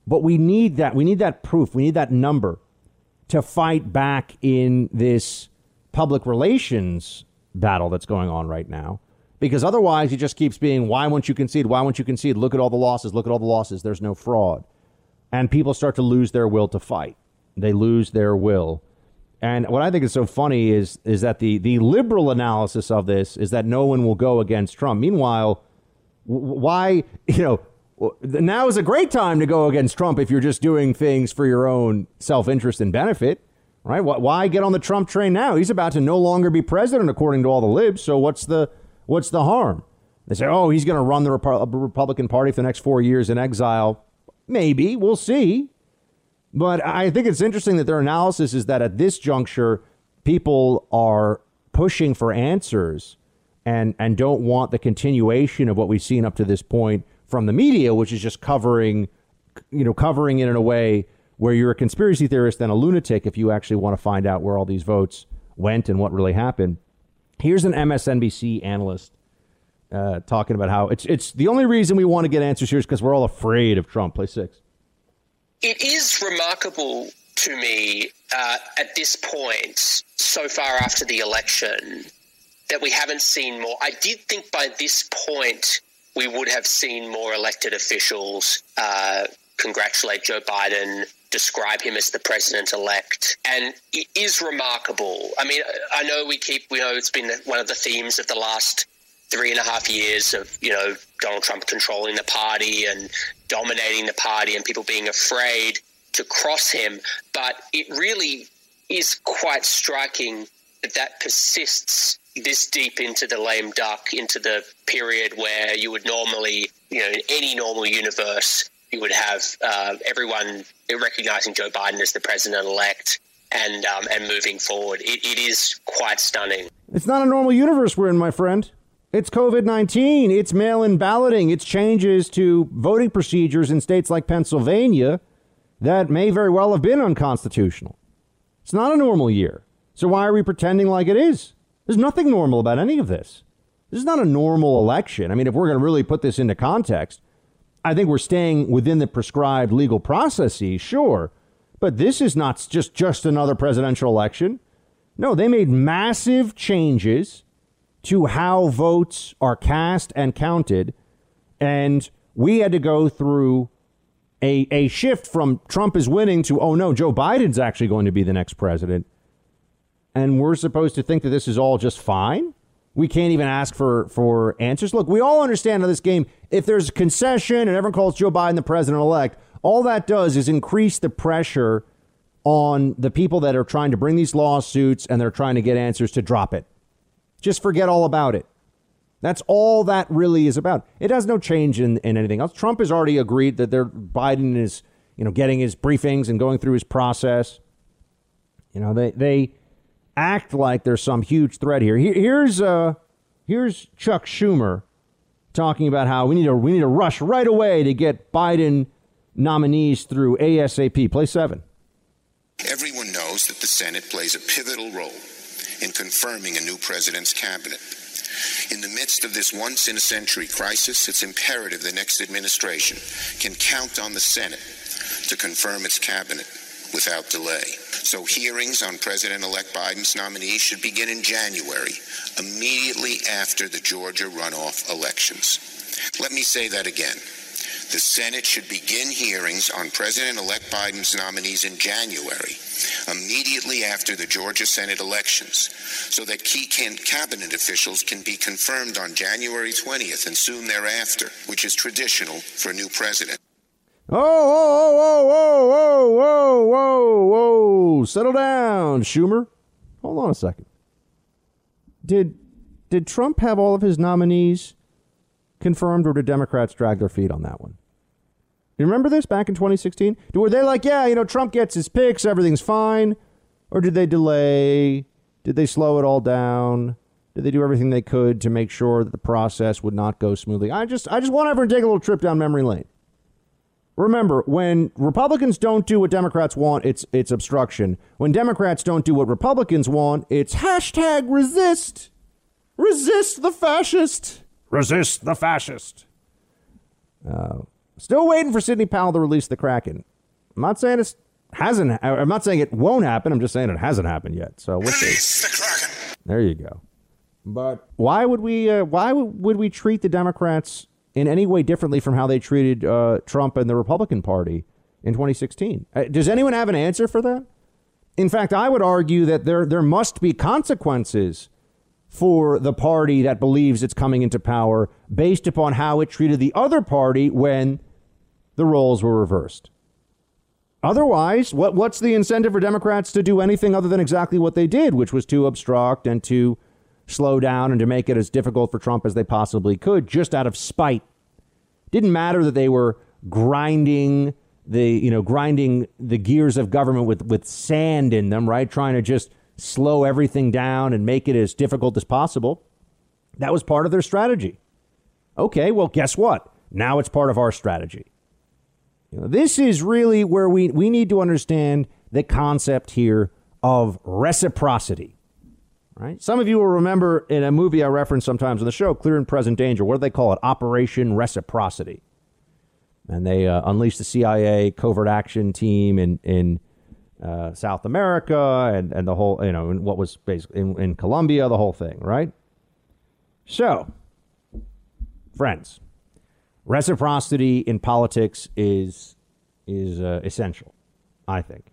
But we need that. We need that proof. We need that number to fight back in this public relations battle that's going on right now. Because otherwise, he just keeps being, why won't you concede? Why won't you concede? Look at all the losses. Look at all the losses. There's no fraud. And people start to lose their will to fight. They lose their will. And what I think is so funny is is that the the liberal analysis of this is that no one will go against Trump. Meanwhile, why you know now is a great time to go against Trump if you're just doing things for your own self interest and benefit, right? Why get on the Trump train now? He's about to no longer be president, according to all the libs. So what's the what's the harm? They say, oh, he's going to run the uh, Republican Party for the next four years in exile. Maybe we'll see. But I think it's interesting that their analysis is that at this juncture, people are pushing for answers and and don't want the continuation of what we've seen up to this point from the media, which is just covering, you know, covering it in a way where you're a conspiracy theorist and a lunatic if you actually want to find out where all these votes went and what really happened. Here's an MSNBC analyst uh, talking about how it's it's the only reason we want to get answers here is because we're all afraid of Trump. Play six. It is remarkable to me uh, at this point, so far after the election, that we haven't seen more. I did think by this point we would have seen more elected officials uh, congratulate Joe Biden, describe him as the president elect. And it is remarkable. I mean, I know we keep, we know it's been one of the themes of the last three and a half years of, you know, Donald Trump controlling the party and dominating the party and people being afraid to cross him. But it really is quite striking that that persists this deep into the lame duck, into the period where you would normally, you know, in any normal universe, you would have uh, everyone recognizing Joe Biden as the president elect and um, and moving forward. It, it is quite stunning. It's not a normal universe we're in, my friend. It's COVID 19. It's mail in balloting. It's changes to voting procedures in states like Pennsylvania that may very well have been unconstitutional. It's not a normal year. So why are we pretending like it is? There's nothing normal about any of this. This is not a normal election. I mean, if we're going to really put this into context, I think we're staying within the prescribed legal processes, sure. But this is not just, just another presidential election. No, they made massive changes to how votes are cast and counted. And we had to go through a, a shift from Trump is winning to, oh no, Joe Biden's actually going to be the next president. And we're supposed to think that this is all just fine? We can't even ask for, for answers. Look, we all understand in this game, if there's a concession and everyone calls Joe Biden the president elect, all that does is increase the pressure on the people that are trying to bring these lawsuits and they're trying to get answers to drop it. Just forget all about it. That's all that really is about. It has no change in, in anything else. Trump has already agreed that they're, Biden is, you know, getting his briefings and going through his process. You know, they they act like there's some huge threat here. here here's uh here's Chuck Schumer talking about how we need to we need to rush right away to get Biden nominees through ASAP. Play seven. Everyone knows that the Senate plays a pivotal role in confirming a new president's cabinet. In the midst of this once in a century crisis, it's imperative the next administration can count on the Senate to confirm its cabinet without delay. So hearings on President elect Biden's nominees should begin in January, immediately after the Georgia runoff elections. Let me say that again. The Senate should begin hearings on President elect Biden's nominees in January, immediately after the Georgia Senate elections, so that key cabinet officials can be confirmed on January 20th and soon thereafter, which is traditional for a new president. Oh, whoa, whoa, whoa, whoa, whoa, whoa, whoa. Settle down, Schumer. Hold on a second. Did did Trump have all of his nominees confirmed or did Democrats drag their feet on that one? You remember this back in 2016? Were they like, yeah, you know, Trump gets his picks, everything's fine? Or did they delay? Did they slow it all down? Did they do everything they could to make sure that the process would not go smoothly? I just I just want everyone to take a little trip down memory lane. Remember, when Republicans don't do what Democrats want, it's it's obstruction. When Democrats don't do what Republicans want, it's hashtag resist. Resist the fascist. Resist the fascist. Uh, Still waiting for Sidney Powell to release the Kraken. I'm not saying it hasn't. I'm not saying it won't happen. I'm just saying it hasn't happened yet. So we'll see. The Kraken. There you go. But why would we? Uh, why would we treat the Democrats in any way differently from how they treated uh, Trump and the Republican Party in 2016? Uh, does anyone have an answer for that? In fact, I would argue that there there must be consequences for the party that believes it's coming into power based upon how it treated the other party when the roles were reversed. Otherwise, what, what's the incentive for Democrats to do anything other than exactly what they did, which was to obstruct and to slow down and to make it as difficult for Trump as they possibly could, just out of spite? Didn't matter that they were grinding the you know grinding the gears of government with with sand in them, right? Trying to just slow everything down and make it as difficult as possible. That was part of their strategy. Okay, well, guess what? Now it's part of our strategy. You know, this is really where we, we need to understand the concept here of reciprocity. Right? Some of you will remember in a movie I reference sometimes on the show, Clear and Present Danger. What do they call it? Operation Reciprocity. And they uh, unleashed the CIA covert action team in in uh, South America and, and the whole, you know, in what was basically in, in Colombia, the whole thing, right? So, friends, Reciprocity in politics is is uh, essential, I think,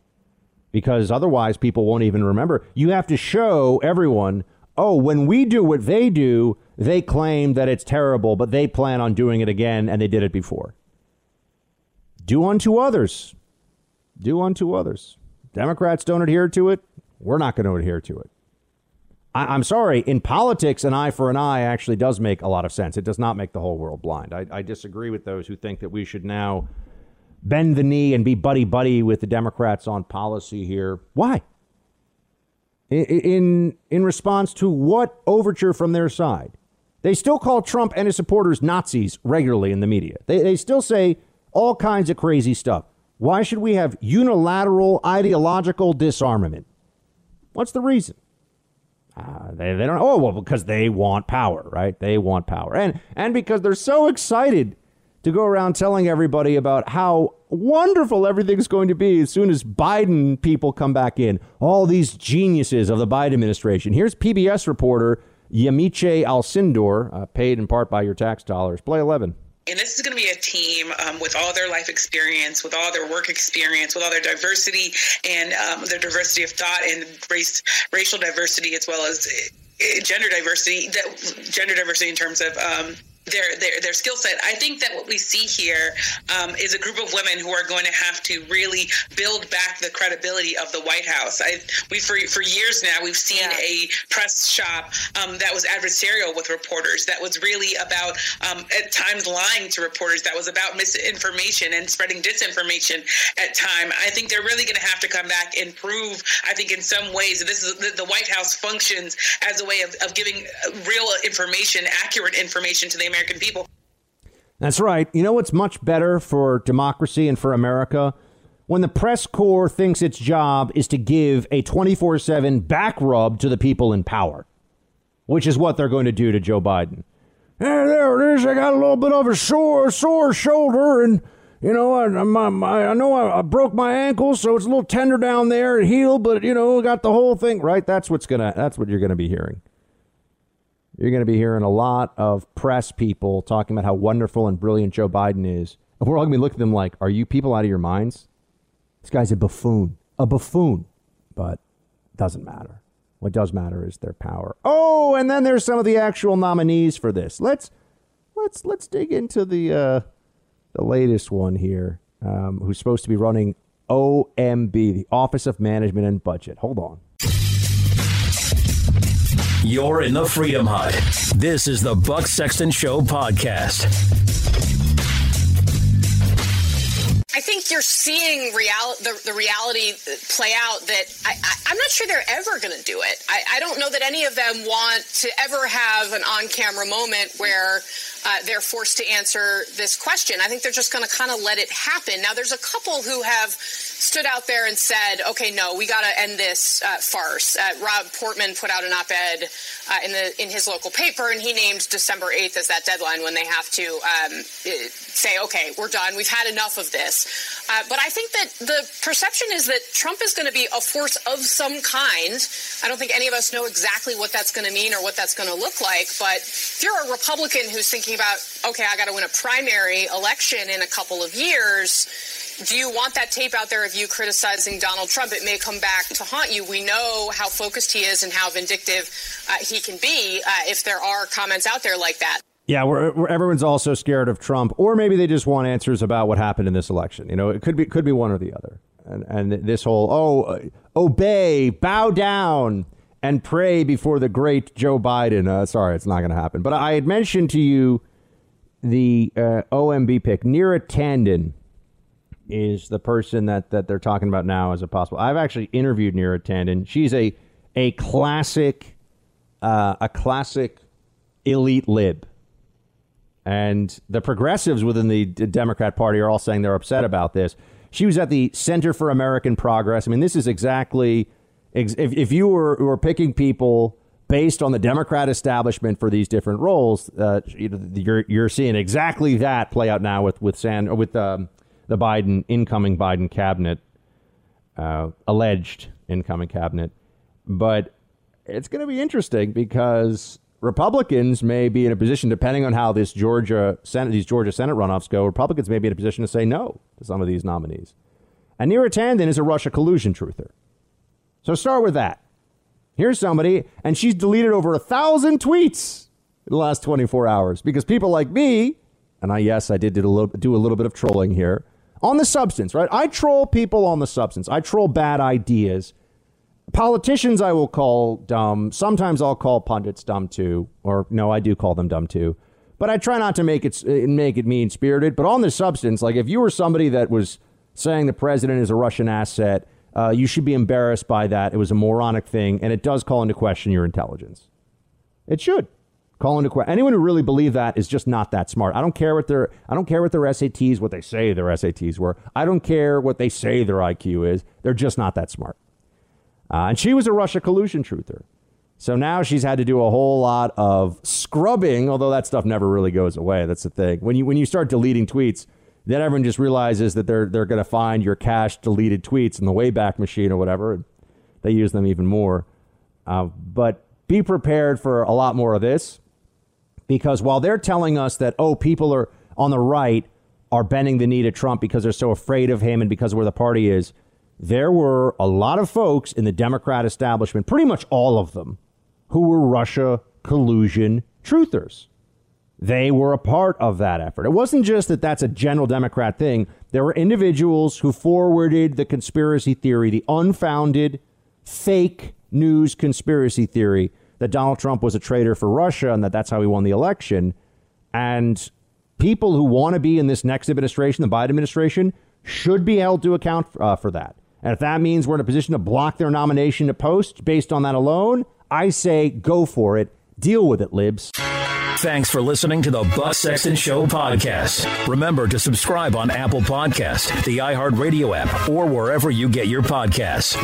because otherwise people won't even remember. You have to show everyone, oh, when we do what they do, they claim that it's terrible, but they plan on doing it again, and they did it before. Do unto others. Do unto others. Democrats don't adhere to it. We're not going to adhere to it. I, am sorry, in politics, an eye for an eye actually does make a lot of sense. It does not make the whole world blind. I, I disagree with those who think that we should now bend the knee and be buddy buddy with the Democrats on policy here. Why? In in response to what overture from their side? They still call Trump and his supporters Nazis regularly in the media. They, they still say all kinds of crazy stuff. Why should we have unilateral ideological disarmament? What's the reason? Uh, they, they don't. Oh well, because they want power, right? They want power, and and because they're so excited to go around telling everybody about how wonderful everything's going to be as soon as Biden people come back in. All these geniuses of the Biden administration. Here's PBS reporter Yamiche Alcindor, uh, paid in part by your tax dollars. Play eleven. And this is going to be a team um, with all their life experience, with all their work experience, with all their diversity and um, their diversity of thought and race, racial diversity, as well as uh, gender diversity. That gender diversity in terms of um, their their, their skill set. I think that what we see here um, is a group of women who are going to have to really build back the credibility of the White House. I, we for for years now we've seen yeah. a press shop um, that was adversarial with reporters. That was really about um, at times lying to reporters. That was about misinformation and spreading disinformation at time. I think they're really going to have to come back and prove. I think in some ways this is the, the White House functions as a way of, of giving real information, accurate information to the American American people. That's right. You know what's much better for democracy and for America? When the press corps thinks its job is to give a 24 7 back rub to the people in power, which is what they're going to do to Joe Biden. Hey, there it is. I got a little bit of a sore, sore shoulder, and you know, I, I, I know I, I, broke my ankle, so it's a little tender down there. and healed, but you know, got the whole thing right. That's what's gonna. That's what you're gonna be hearing. You're going to be hearing a lot of press people talking about how wonderful and brilliant Joe Biden is. And we're all going to be looking at them like, are you people out of your minds? This guy's a buffoon. A buffoon. But doesn't matter. What does matter is their power. Oh, and then there's some of the actual nominees for this. Let's let's let's dig into the uh, the latest one here, um, who's supposed to be running OMB, the Office of Management and Budget. Hold on. You're in the Freedom Hut. This is the Buck Sexton Show podcast. I think you're seeing real, the, the reality play out that I, am not sure they're ever going to do it. I, I, don't know that any of them want to ever have an on camera moment where uh, they're forced to answer this question. I think they're just going to kind of let it happen. Now, there's a couple who have stood out there and said, okay, no, we got to end this uh, farce. Uh, Rob Portman put out an op-ed uh, in the in his local paper, and he named December 8th as that deadline when they have to um, say, okay, we're done. We've had enough of this. Uh, but I think that the perception is that Trump is going to be a force of some kind. I don't think any of us know exactly what that's going to mean or what that's going to look like. But if you're a Republican who's thinking about, okay, I got to win a primary election in a couple of years do you want that tape out there of you criticizing Donald Trump? It may come back to haunt you. We know how focused he is and how vindictive uh, he can be uh, if there are comments out there like that. Yeah, we're, we're, everyone's also scared of Trump, or maybe they just want answers about what happened in this election. You know, it could be could be one or the other. And and this whole oh, obey, bow down, and pray before the great Joe Biden. Uh, sorry, it's not going to happen. But I had mentioned to you the uh, OMB pick, Neera Tanden is the person that, that they're talking about now as a possible. I've actually interviewed Neera Tanden. She's a a classic, uh, a classic elite lib, and the progressives within the Democrat Party are all saying they're upset about this. She was at the Center for American Progress. I mean, this is exactly if, if you were, were picking people based on the Democrat establishment for these different roles, uh, you're you're seeing exactly that play out now with with San with um, the Biden incoming Biden cabinet, uh, alleged incoming cabinet. But it's going to be interesting because Republicans may be in a position, depending on how this Georgia Senate, these Georgia Senate runoffs go, Republicans may be in a position to say no to some of these nominees. And Neera Tanden is a Russia collusion truther. So start with that. Here's somebody, and she's deleted over a thousand tweets in the last 24 hours because people like me, and I yes, I did do a little, do a little bit of trolling here on the substance, right? I troll people on the substance. I troll bad ideas. Politicians, I will call dumb. Sometimes I'll call pundits dumb too, or no, I do call them dumb too. but I try not to make it make it mean spirited. But on the substance, like if you were somebody that was saying the president is a Russian asset, uh, you should be embarrassed by that. It was a moronic thing, and it does call into question your intelligence. It should call into question. Anyone who really believe that is just not that smart. I don't care what their I don't care what their SATs, what they say their SATs were. I don't care what they say their IQ is. They're just not that smart. Uh, and she was a Russia collusion truther. So now she's had to do a whole lot of scrubbing, although that stuff never really goes away. That's the thing. When you when you start deleting tweets, then everyone just realizes that they're they're going to find your cached deleted tweets in the Wayback Machine or whatever. They use them even more. Uh, but be prepared for a lot more of this, because while they're telling us that oh people are on the right are bending the knee to Trump because they're so afraid of him and because of where the party is, there were a lot of folks in the Democrat establishment, pretty much all of them, who were Russia collusion truthers. They were a part of that effort. It wasn't just that that's a general Democrat thing. There were individuals who forwarded the conspiracy theory, the unfounded, fake news conspiracy theory that Donald Trump was a traitor for Russia and that that's how he won the election. And people who want to be in this next administration, the Biden administration, should be held to account uh, for that. And if that means we're in a position to block their nomination to post based on that alone, I say go for it. Deal with it, libs. Thanks for listening to the Buck Sexton Show podcast. Remember to subscribe on Apple Podcast, the iHeartRadio app, or wherever you get your podcasts.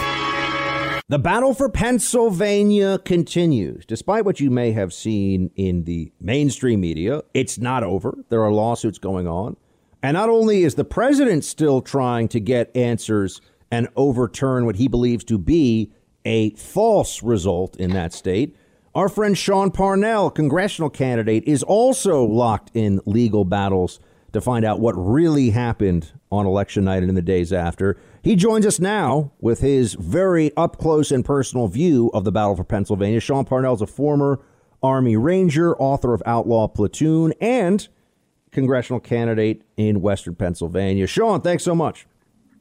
The battle for Pennsylvania continues. Despite what you may have seen in the mainstream media, it's not over. There are lawsuits going on. And not only is the president still trying to get answers and overturn what he believes to be a false result in that state. Our friend Sean Parnell, congressional candidate, is also locked in legal battles to find out what really happened on election night and in the days after. He joins us now with his very up close and personal view of the battle for Pennsylvania. Sean Parnell is a former Army Ranger, author of Outlaw Platoon, and congressional candidate in Western Pennsylvania. Sean, thanks so much.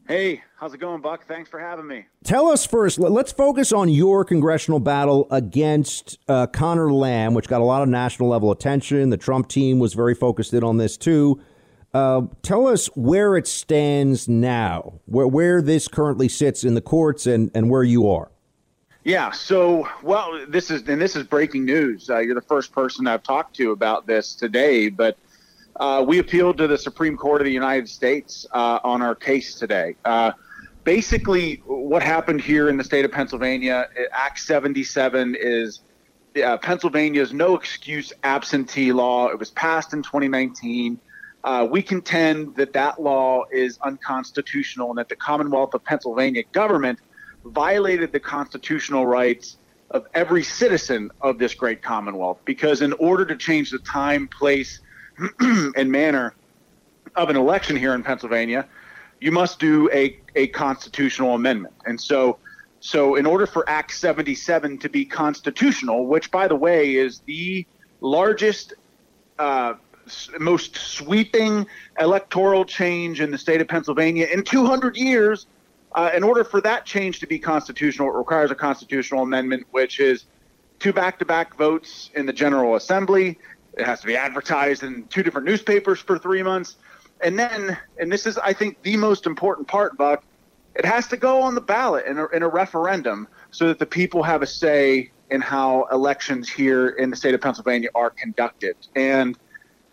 Hey, how's it going, Buck? Thanks for having me. Tell us first, let's focus on your congressional battle against uh, Conor Lamb, which got a lot of national level attention. The Trump team was very focused in on this too. Uh, tell us where it stands now, where, where this currently sits in the courts and, and where you are. Yeah, so, well, this is, and this is breaking news. Uh, you're the first person I've talked to about this today, but uh, we appealed to the Supreme Court of the United States uh, on our case today. Basically, what happened here in the state of Pennsylvania, Act 77 is uh, Pennsylvania's no excuse absentee law. It was passed in 2019. Uh, we contend that that law is unconstitutional and that the Commonwealth of Pennsylvania government violated the constitutional rights of every citizen of this great Commonwealth because in order to change the time, place, and manner of an election here in Pennsylvania, you must do a, a constitutional amendment. And so, so in order for Act 77 to be constitutional, which by the way is the largest, uh, most sweeping electoral change in the state of Pennsylvania in 200 years, uh, in order for that change to be constitutional, it requires a constitutional amendment, which is two back to back votes in the General Assembly it has to be advertised in two different newspapers for three months. And then, and this is, I think, the most important part, Buck, it has to go on the ballot in a, in a referendum so that the people have a say in how elections here in the state of Pennsylvania are conducted. And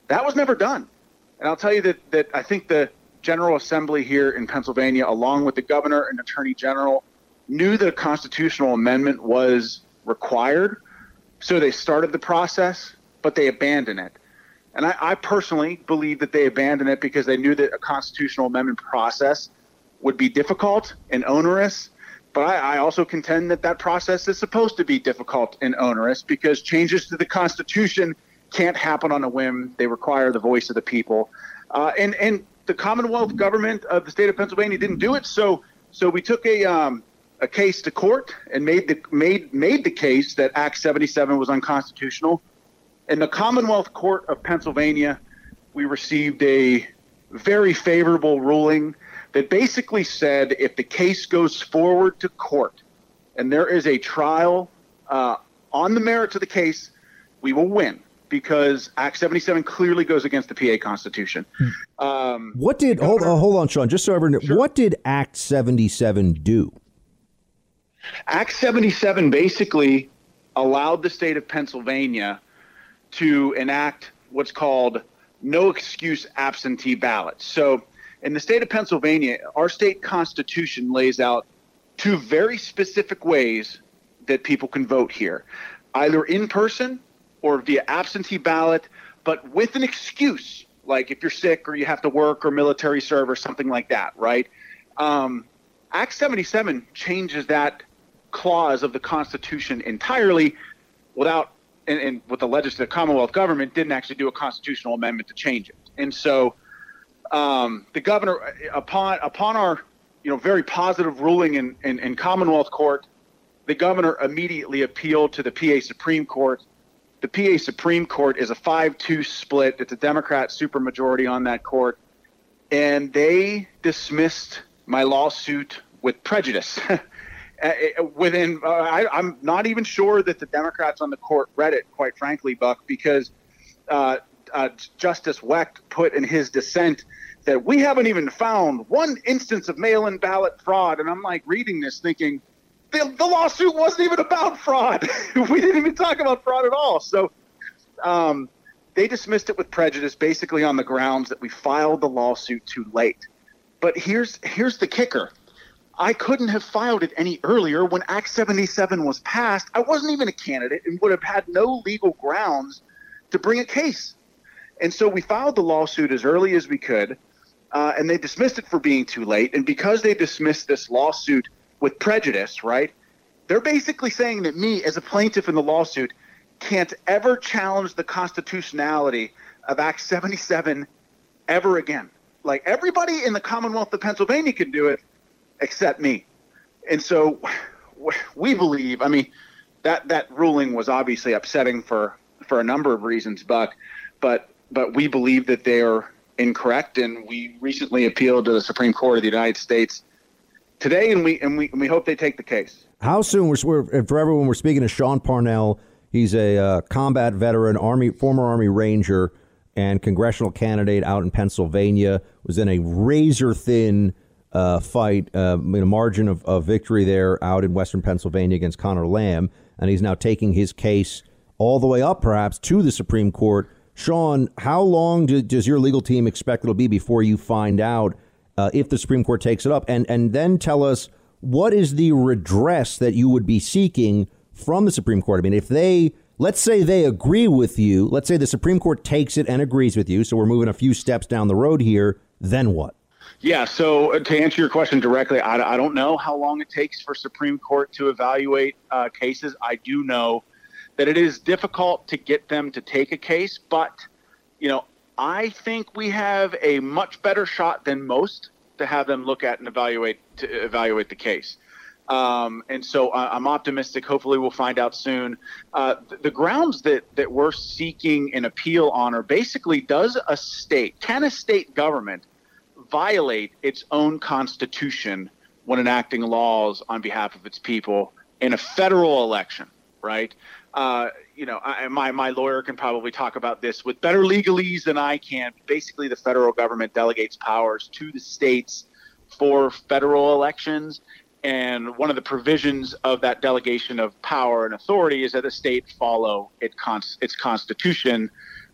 that was never done. And I'll tell you that, that I think the General Assembly here in Pennsylvania, along with the governor and attorney general, knew that a constitutional amendment was required. So they started the process but they abandoned it. And I, I personally believe that they abandoned it because they knew that a constitutional amendment process would be difficult and onerous. But I, I, also contend that that process is supposed to be difficult and onerous because changes to the Constitution can't happen on a whim. They require the voice of the people. Uh, and, and the Commonwealth government of the state of Pennsylvania didn't do it. So, so we took a, um, a case to court and made the, made, made the case that Act 77 was unconstitutional. In the Commonwealth Court of Pennsylvania, we received a very favorable ruling that basically said if the case goes forward to court and there is a trial uh, on the merits of the case, we will win. because Act 77 clearly goes against the PA Constitution. Um, what did hold, uh, hold on, Sean? Just so everyone, sure. what did Act 77 do? Act 77 basically allowed the state of Pennsylvania to enact what's called no excuse absentee ballots. So, in the state of Pennsylvania, our state constitution lays out two very specific ways that people can vote here either in person or via absentee ballot, but with an excuse, like if you're sick or you have to work or military serve or something like that, right? Um, Act 77 changes that clause of the Constitution entirely without, and, and with the legislative Commonwealth government didn't actually do a constitutional amendment to change it. And so um, the governor, upon upon our you know very positive ruling in, in, in Commonwealth Court, the governor immediately appealed to the PA Supreme Court the PA Supreme Court is a 5 2 split. It's a Democrat supermajority on that court. And they dismissed my lawsuit with prejudice. Uh, within, uh, I, am not even sure that the Democrats on the court read it, quite frankly, Buck, because uh, uh, Justice Wecht put in his dissent that we haven't even found one instance of mail in ballot fraud. And I'm like reading this thinking, the, the lawsuit wasn't even about fraud. we didn't even talk about fraud at all. So um, they dismissed it with prejudice, basically on the grounds that we filed the lawsuit too late. But here's here's the kicker. I couldn't have filed it any earlier when Act 77 was passed. I wasn't even a candidate and would have had no legal grounds to bring a case. And so we filed the lawsuit as early as we could, uh, and they dismissed it for being too late. And because they dismissed this lawsuit with prejudice, right? They're basically saying that me, as a plaintiff in the lawsuit, can't ever challenge the constitutionality of Act 77 ever again. Like everybody in the Commonwealth of Pennsylvania can do it except me. And so we believe, I mean, that that ruling was obviously upsetting for for a number of reasons, Buck, but but we believe that they are incorrect and we recently appealed to the Supreme Court of the United States today, and we and we and we hope they take the case. How soon? We're, we're for everyone. We're speaking to Sean Parnell. He's a uh, combat veteran, army former Army Ranger, and congressional candidate out in Pennsylvania. Was in a razor thin uh, fight, uh, a margin of, of victory there out in Western Pennsylvania against Conor Lamb, and he's now taking his case all the way up, perhaps to the Supreme Court. Sean, how long do, does your legal team expect it'll be before you find out? uh, if the Supreme Court takes it up, and and then tell us what is the redress that you would be seeking from the Supreme Court. I mean, if they let's say they agree with you, let's say the Supreme Court takes it and agrees with you, so we're moving a few steps down the road here. Then what? Yeah, so uh, to answer your question directly, I, I don't know how long it takes for Supreme Court to evaluate uh, cases. I do know that it is difficult to get them to take a case, but you know, I think we have a much better shot than most to have them look at and evaluate to evaluate the case. Um, and so I'm optimistic. Hopefully, we'll find out soon. Uh, the, the grounds that that we're seeking an appeal on are basically: Does a state, can a state government violate its own constitution when enacting laws on behalf of its people in a federal election? Right? Uh, you know, I, my my lawyer can probably talk about this with better legalese than I can. Basically, the federal government delegates powers to the states for federal elections, and one of the provisions of that delegation of power and authority is that the state follow it cons- its constitution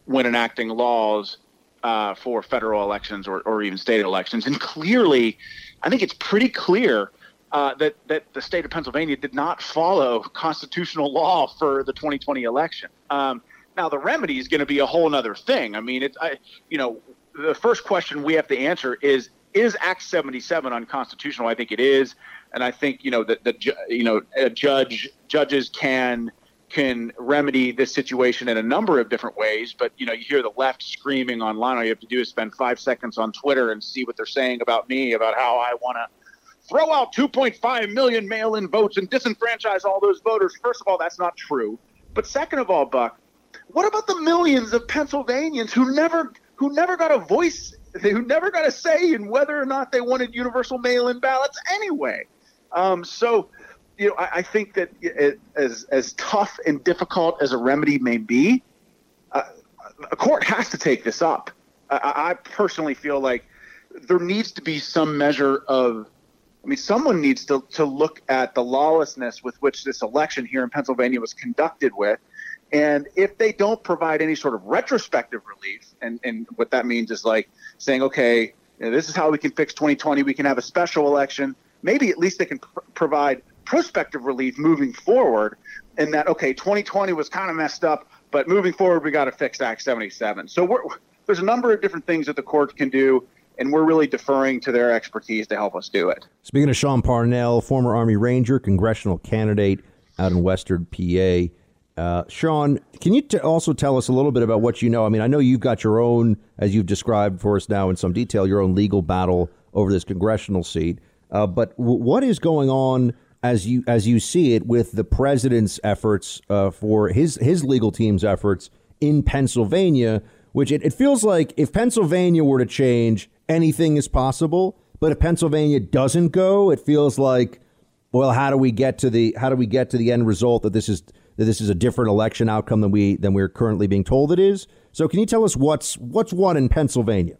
when enacting laws uh, for federal elections or, or even state elections. And clearly, I think it's pretty clear uh, that that the state of Pennsylvania did not follow constitutional law for the 2020 election. Um, now the remedy is going to be a whole other thing. I mean, it's I, you know the first question we have to answer is is Act 77 unconstitutional? I think it is, and I think you know that the you know a judge judges can can remedy this situation in a number of different ways. But you know, you hear the left screaming online. All you have to do is spend five seconds on Twitter and see what they're saying about me, about how I want to throw out 2.5 million mail in votes and disenfranchise all those voters. First of all, that's not true. But second of all, Buck, what about the millions of Pennsylvanians who never who never got a voice, who never got a say in whether or not they wanted universal mail in ballots anyway? Um, so, you know, I, I think that it, as as tough and difficult as a remedy may be, uh, a court has to take this up. I, I personally feel like there needs to be some measure of I mean, someone needs to, to look at the lawlessness with which this election here in Pennsylvania was conducted with. And if they don't provide any sort of retrospective relief, and, and what that means is like saying, okay, you know, this is how we can fix 2020, we can have a special election, maybe at least they can pr- provide prospective relief moving forward. And that, okay, 2020 was kind of messed up, but moving forward, we got to fix Act 77. So there's a number of different things that the court can do and we're really deferring to their expertise to help us do it. Speaking of Sean Parnell, former Army Ranger, congressional candidate out in Western PA. Uh, Sean, can you t- also tell us a little bit about what you know? I mean, I know you've got your own, as you've described for us now in some detail, your own legal battle over this congressional seat. Uh, but w- what is going on as you as you see it with the president's efforts uh, for his his legal team's efforts in Pennsylvania? Which it, it feels like if Pennsylvania were to change, anything is possible. But if Pennsylvania doesn't go, it feels like, well, how do we get to the how do we get to the end result that this is that this is a different election outcome than we than we're currently being told it is? So, can you tell us what's what's won in Pennsylvania?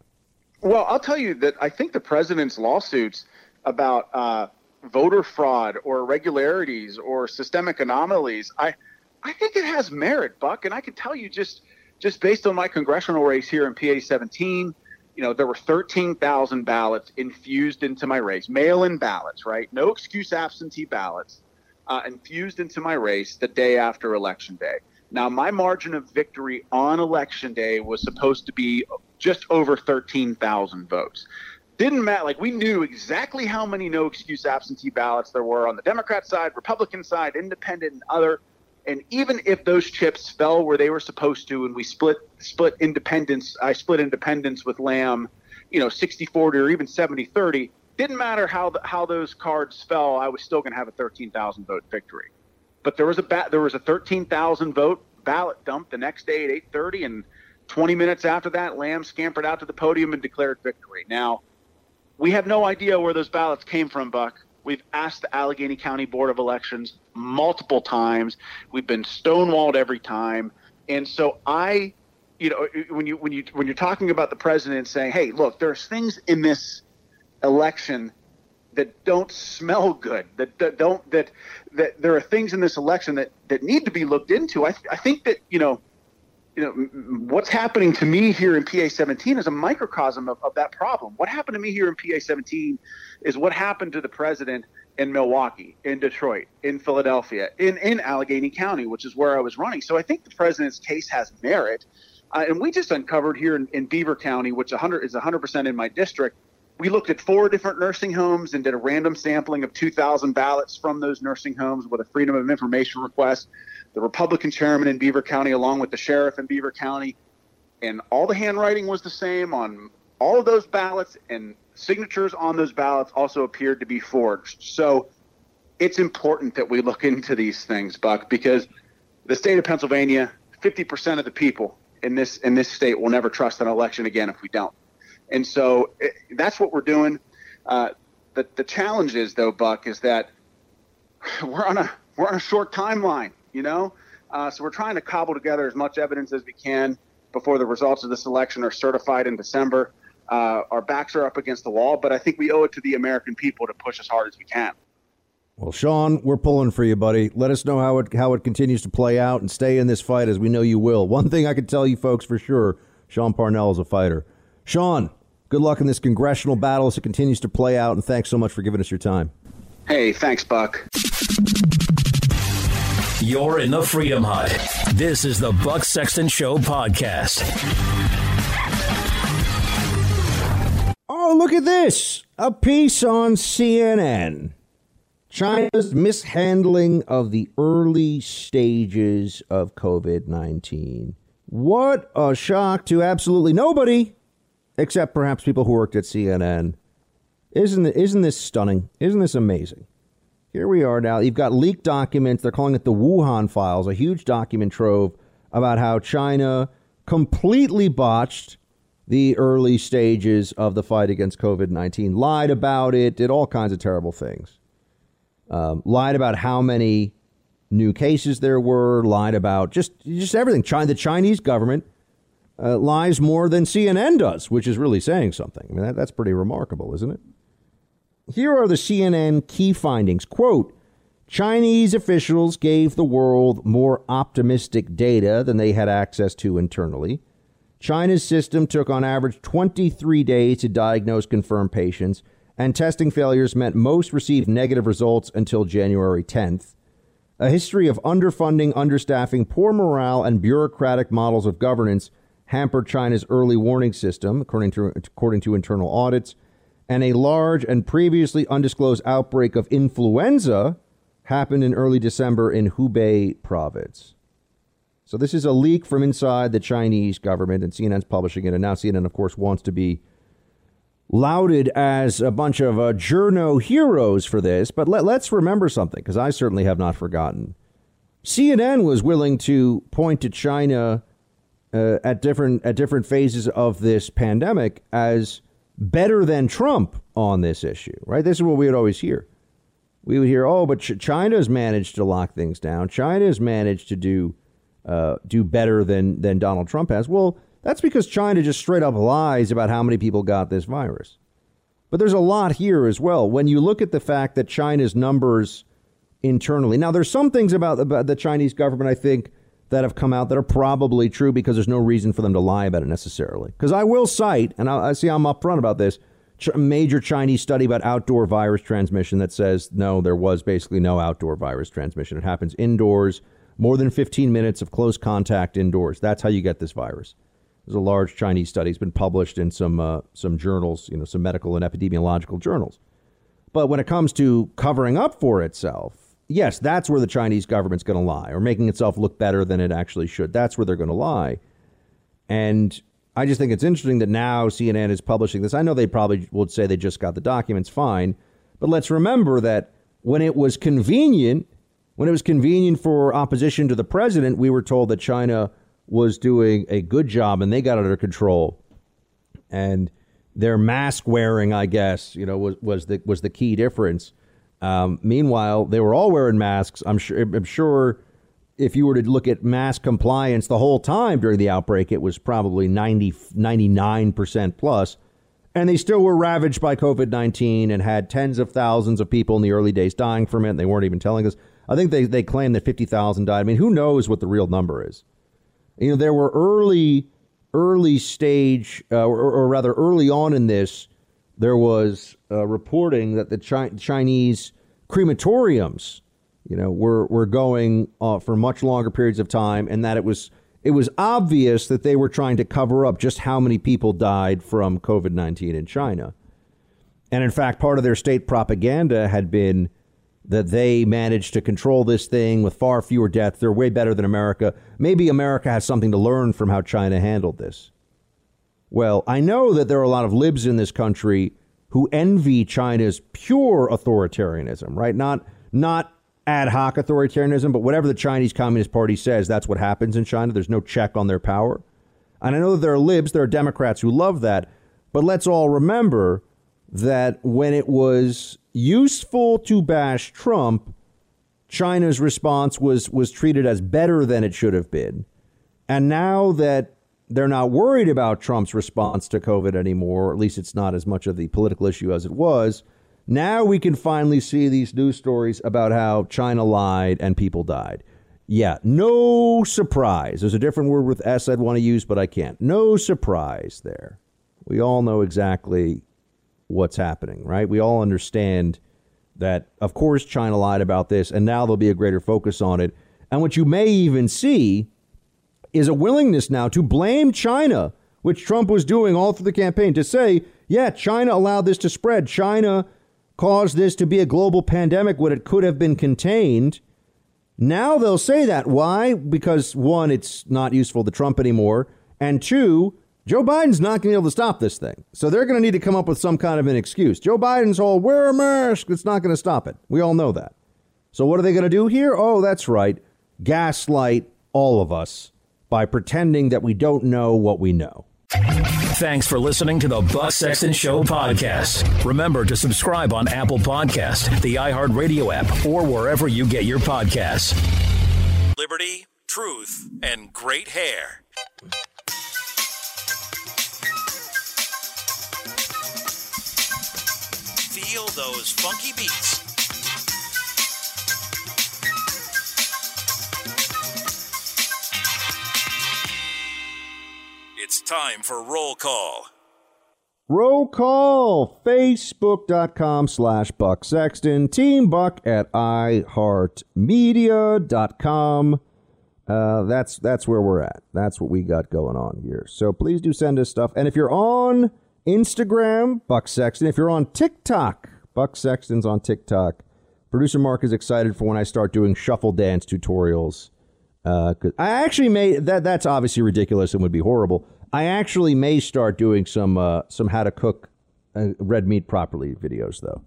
Well, I'll tell you that I think the president's lawsuits about uh, voter fraud or irregularities or systemic anomalies, I I think it has merit, Buck, and I can tell you just just based on my congressional race here in PA 17 you know, there were 13,000 ballots infused into my race, mail in ballots, right? No excuse absentee ballots uh, infused into my race the day after Election Day. Now, my margin of victory on Election Day was supposed to be just over 13,000 votes. Didn't matter. Like, we knew exactly how many no excuse absentee ballots there were on the Democrat side, Republican side, independent, and other. And even if those chips fell where they were supposed to, and we split split independence, I split independence with Lamb, you know, 60-40 or even 70-30. Didn't matter how the, how those cards fell. I was still going to have a 13,000 vote victory. But there was a ba- there was a 13,000 vote ballot dump the next day at 8:30, and 20 minutes after that, Lamb scampered out to the podium and declared victory. Now, we have no idea where those ballots came from, Buck. We've asked the Allegheny County Board of Elections multiple times. We've been stonewalled every time. And so I, you know, when you when you when you're talking about the president saying, "Hey, look, there's things in this election that don't smell good, that, that don't that that there are things in this election that that need to be looked into." I I think that you know you know, what's happening to me here in PA 17 is a microcosm of, of that problem. What happened to me here in PA 17 is what happened to the president in Milwaukee, in Detroit, in Philadelphia, in, in Allegheny County, which is where I was running. So I think the president's case has merit. Uh, and we just uncovered here in, in Beaver County, which 100 is 100% in my district. We looked at four different nursing homes and did a random sampling of 2,000 ballots from those nursing homes with a Freedom of Information request the Republican chairman in Beaver County, along with the sheriff in Beaver County, and all the handwriting was the same on all of those ballots, and signatures on those ballots also appeared to be forged. So it's important that we look into these things, Buck, because the state of Pennsylvania, 50% of the people in this in this state will never trust an election again if we don't. And so it, eh, that's what we're doing. Uh, the the challenge is though, Buck, is that we're on a we're on a short timeline you know? Uh, so we're trying to cobble together as much evidence as we can before the results of this election are certified in December. Uh, our backs are up against the wall, but I think we owe it to the American people to push as hard as we can. Well, Sean, we're pulling for you, buddy. Let us know how it how it continues to play out and stay in this fight as we know you will. One thing I can tell you folks for sure, Sean Parnell is a fighter. Sean, good luck in this congressional battle as it continues to play out, and thanks so much for giving us your time. Hey, thanks, Buck. You're in the Freedom Hut. This is the Buck Sexton Show podcast. Oh, look at this. A piece on CNN. China's mishandling of the early stages of COVID 19. What a shock to absolutely nobody, except perhaps people who worked at CNN. Isn't, isn't this stunning? Isn't this amazing? Here we are now. You've got leaked documents. They're calling it the Wuhan files, a huge document trove about how China completely botched the early stages of the fight against COVID 19, lied about it, did all kinds of terrible things. Um, lied about how many new cases there were, lied about just, just everything. China, the Chinese government uh, lies more than CNN does, which is really saying something. I mean, that, that's pretty remarkable, isn't it? Here are the CNN key findings. Quote Chinese officials gave the world more optimistic data than they had access to internally. China's system took on average 23 days to diagnose confirmed patients, and testing failures meant most received negative results until January 10th. A history of underfunding, understaffing, poor morale, and bureaucratic models of governance hampered China's early warning system, according to, according to internal audits. And a large and previously undisclosed outbreak of influenza happened in early December in Hubei province. So this is a leak from inside the Chinese government, and CNN's publishing it. And now CNN, of course, wants to be lauded as a bunch of uh, journo heroes for this. But let, let's remember something, because I certainly have not forgotten. CNN was willing to point to China uh, at different at different phases of this pandemic as better than Trump on this issue. Right? This is what we would always hear. We would hear, "Oh, but Ch- China's managed to lock things down. China's managed to do uh, do better than than Donald Trump has." Well that's because China just straight up lies about how many people got this virus. But there's a lot here as well. When you look at the fact that China's numbers internally, now there's some things about, about the Chinese government, I think, that have come out that are probably true because there's no reason for them to lie about it necessarily. Because I will cite, and I, I see I'm upfront about this, a major Chinese study about outdoor virus transmission that says no, there was basically no outdoor virus transmission. It happens indoors, more than 15 minutes of close contact indoors. That's how you get this virus. There's a large Chinese study. It's been published in some uh, some journals, you know, some medical and epidemiological journals. But when it comes to covering up for itself, yes, that's where the Chinese government's going to lie, or making itself look better than it actually should. That's where they're going to lie. And I just think it's interesting that now CNN is publishing this. I know they probably would say they just got the documents, fine. But let's remember that when it was convenient, when it was convenient for opposition to the president, we were told that China was doing a good job and they got under control. And their mask wearing, I guess, you know, was, was the was the key difference. Um, meanwhile, they were all wearing masks. I'm sure. I'm sure if you were to look at mask compliance the whole time during the outbreak, it was probably 90, 99% plus. And they still were ravaged by COVID 19 and had tens of thousands of people in the early days dying from it. And they weren't even telling us. I think they, they claimed that 50,000 died. I mean, who knows what the real number is? You know, there were early, early stage, uh, or, or, rather early on in this, there was uh, reporting that the Chi- Chinese crematoriums, you know, were were going uh, for much longer periods of time, and that it was it was obvious that they were trying to cover up just how many people died from COVID nineteen in China. And in fact, part of their state propaganda had been that they managed to control this thing with far fewer deaths. They're way better than America. Maybe America has something to learn from how China handled this. Well, I know that there are a lot of libs in this country who envy China's pure authoritarianism, right? Not not ad hoc authoritarianism, but whatever the Chinese Communist Party says, that's what happens in China. There's no check on their power. And I know that there are libs, there are Democrats who love that, but let's all remember that when it was useful to bash Trump, China's response was was treated as better than it should have been. And now that they're not worried about Trump's response to COVID anymore, or at least it's not as much of the political issue as it was. Now we can finally see these news stories about how China lied and people died. Yeah, no surprise. There's a different word with S I'd want to use, but I can't. No surprise there. We all know exactly what's happening, right? We all understand that, of course, China lied about this, and now there'll be a greater focus on it. And what you may even see is a willingness now to blame China, which Trump was doing all through the campaign, to say, yeah, China allowed this to spread. China caused this to be a global pandemic when it could have been contained. Now they'll say that. Why? Because one, it's not useful to Trump anymore. And two, Joe Biden's not going to be able to stop this thing. So they're going to need to come up with some kind of an excuse. Joe Biden's whole wear a mask, it's not going to stop it. We all know that. So what are they going to do here? Oh, that's right. Gaslight all of us by pretending that we don't know what we know. Thanks for listening to the Buck Sexton Show podcast. Remember to subscribe on Apple Podcast, the iHeartRadio app, or wherever you get your podcasts. Liberty, truth, and great hair. Feel those funky beats. It's time for roll call. Roll call. Facebook.com slash Buck Sexton. Team Buck at iHeartMedia.com. Uh, that's that's where we're at. That's what we got going on here. So please do send us stuff. And if you're on Instagram, Buck Sexton. If you're on TikTok, Buck Sexton's on TikTok. Producer Mark is excited for when I start doing shuffle dance tutorials. Uh, I actually made that that's obviously ridiculous and would be horrible. I actually may start doing some uh, some how to cook uh, red meat properly videos though.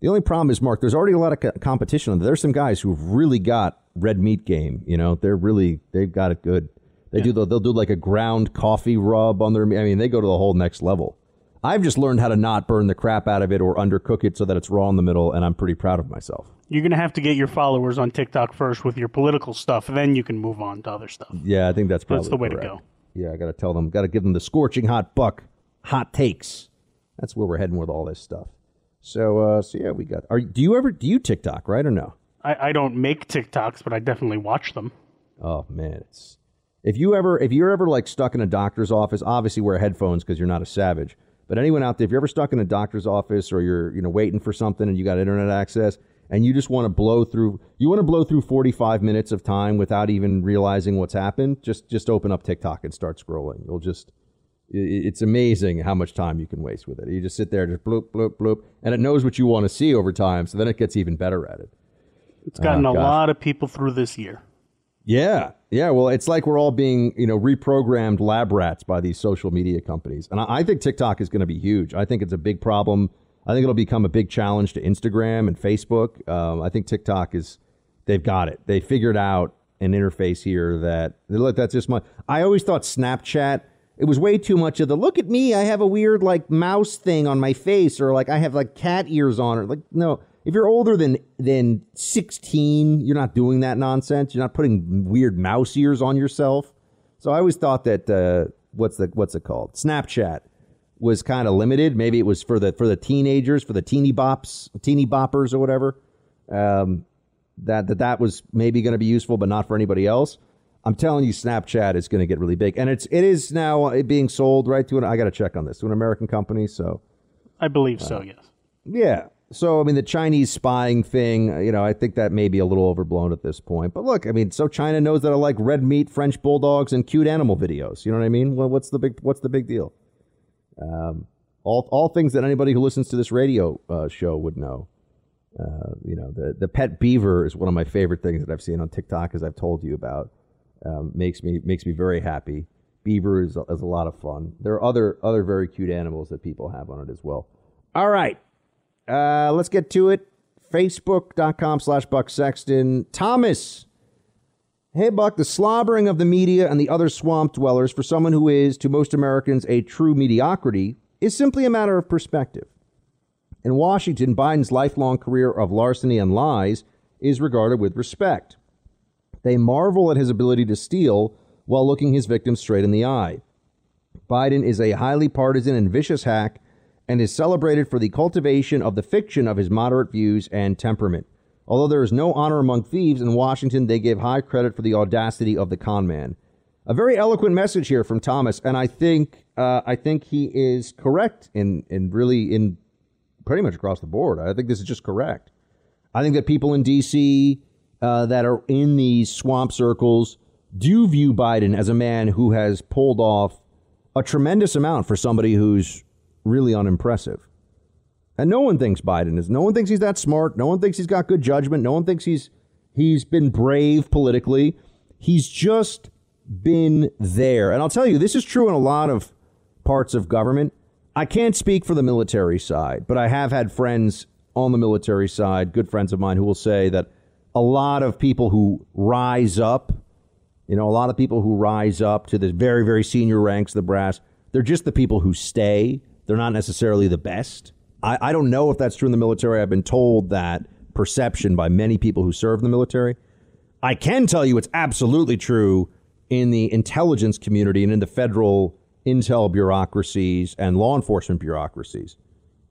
The only problem is, Mark, there's already a lot of co- competition. There's some guys who've really got red meat game. You know, they're really they've got it good. They do the, they'll do like a ground coffee rub on their. I mean, they go to the whole next level. I've just learned how to not burn the crap out of it or undercook it so that it's raw in the middle, and I'm pretty proud of myself. You're gonna have to get your followers on TikTok first with your political stuff, then you can move on to other stuff. Yeah, I think that's probably That's the way to go. Yeah, I got to tell them, got to give them the scorching hot buck, hot takes. That's where we're heading with all this stuff. So, uh, so yeah, we got. Are do you ever do you TikTok right or no? I, I don't make TikToks, but I definitely watch them. Oh man, it's if you ever if you're ever like stuck in a doctor's office, obviously wear headphones because you're not a savage. But anyone out there, if you're ever stuck in a doctor's office or you're you know waiting for something and you got internet access and you just want to blow through you want to blow through 45 minutes of time without even realizing what's happened, just just open up TikTok and start scrolling. You'll just it's amazing how much time you can waste with it. You just sit there, just bloop bloop bloop, and it knows what you want to see over time. So then it gets even better at it. It's gotten Oh, a gosh. lot of people through this year. Yeah, yeah. Well, it's like we're all being, you know, reprogrammed lab rats by these social media companies, and I, I think TikTok is going to be huge. I think it's a big problem. I think it'll become a big challenge to Instagram and Facebook. Um, I think TikTok is, they've got it. They figured out an interface here that look. That's just my. I always thought Snapchat. It was way too much of the look at me. I have a weird like mouse thing on my face, or like I have like cat ears on, or like no. If you're older than than 16, you're not doing that nonsense. You're not putting weird mouse ears on yourself. So I always thought that uh, what's the what's it called? Snapchat was kind of limited. Maybe it was for the for the teenagers, for the teeny bops, teeny boppers, or whatever. Um, that that that was maybe going to be useful, but not for anybody else. I'm telling you, Snapchat is going to get really big, and it's it is now uh, being sold right to an. I got to check on this to an American company. So I believe so. Yes. yeah. So I mean, the Chinese spying thing, uh, you know, I think that may be a little overblown at this point. But look, I mean, so China knows that I like red meat, French bulldogs, and cute animal videos. You know what I mean? Well, what's the big what's the big deal? Um, all all things that anybody who listens to this radio uh, show would know. Uh, you know, the the pet beaver is one of my favorite things that I've seen on TikTok, as I've told you about. Um, makes me makes me very happy. Beaver is, is a lot of fun. There are other other very cute animals that people have on it as well. All right, uh, let's get to it. Facebook.com slash Buck Sexton. Thomas. Hey, Buck, the slobbering of the media and the other swamp dwellers for someone who is, to most Americans, a true mediocrity is simply a matter of perspective. In Washington, Biden's lifelong career of larceny and lies is regarded with respect. They marvel at his ability to steal while looking his victims straight in the eye. Biden is a highly partisan and vicious hack and is celebrated for the cultivation of the fiction of his moderate views and temperament. Although there is no honor among thieves in Washington, they give high credit for the audacity of the con man. A very eloquent message here from Thomas, and I think uh, I think he is correct in in really in pretty much across the board. I think this is just correct. I think that people in D.C. Uh, that are in these swamp circles do view Biden as a man who has pulled off a tremendous amount for somebody who's really unimpressive. And no one thinks Biden is. No one thinks he's that smart. No one thinks he's got good judgment. No one thinks he's he's been brave politically. He's just been there. And I'll tell you, this is true in a lot of parts of government. I can't speak for the military side, but I have had friends on the military side, good friends of mine, who will say that a lot of people who rise up, you know, a lot of people who rise up to the very, very senior ranks the brass, they're just the people who stay. They're not necessarily the best. I, I don't know if that's true in the military. I've been told that perception by many people who serve in the military. I can tell you it's absolutely true in the intelligence community and in the federal intel bureaucracies and law enforcement bureaucracies.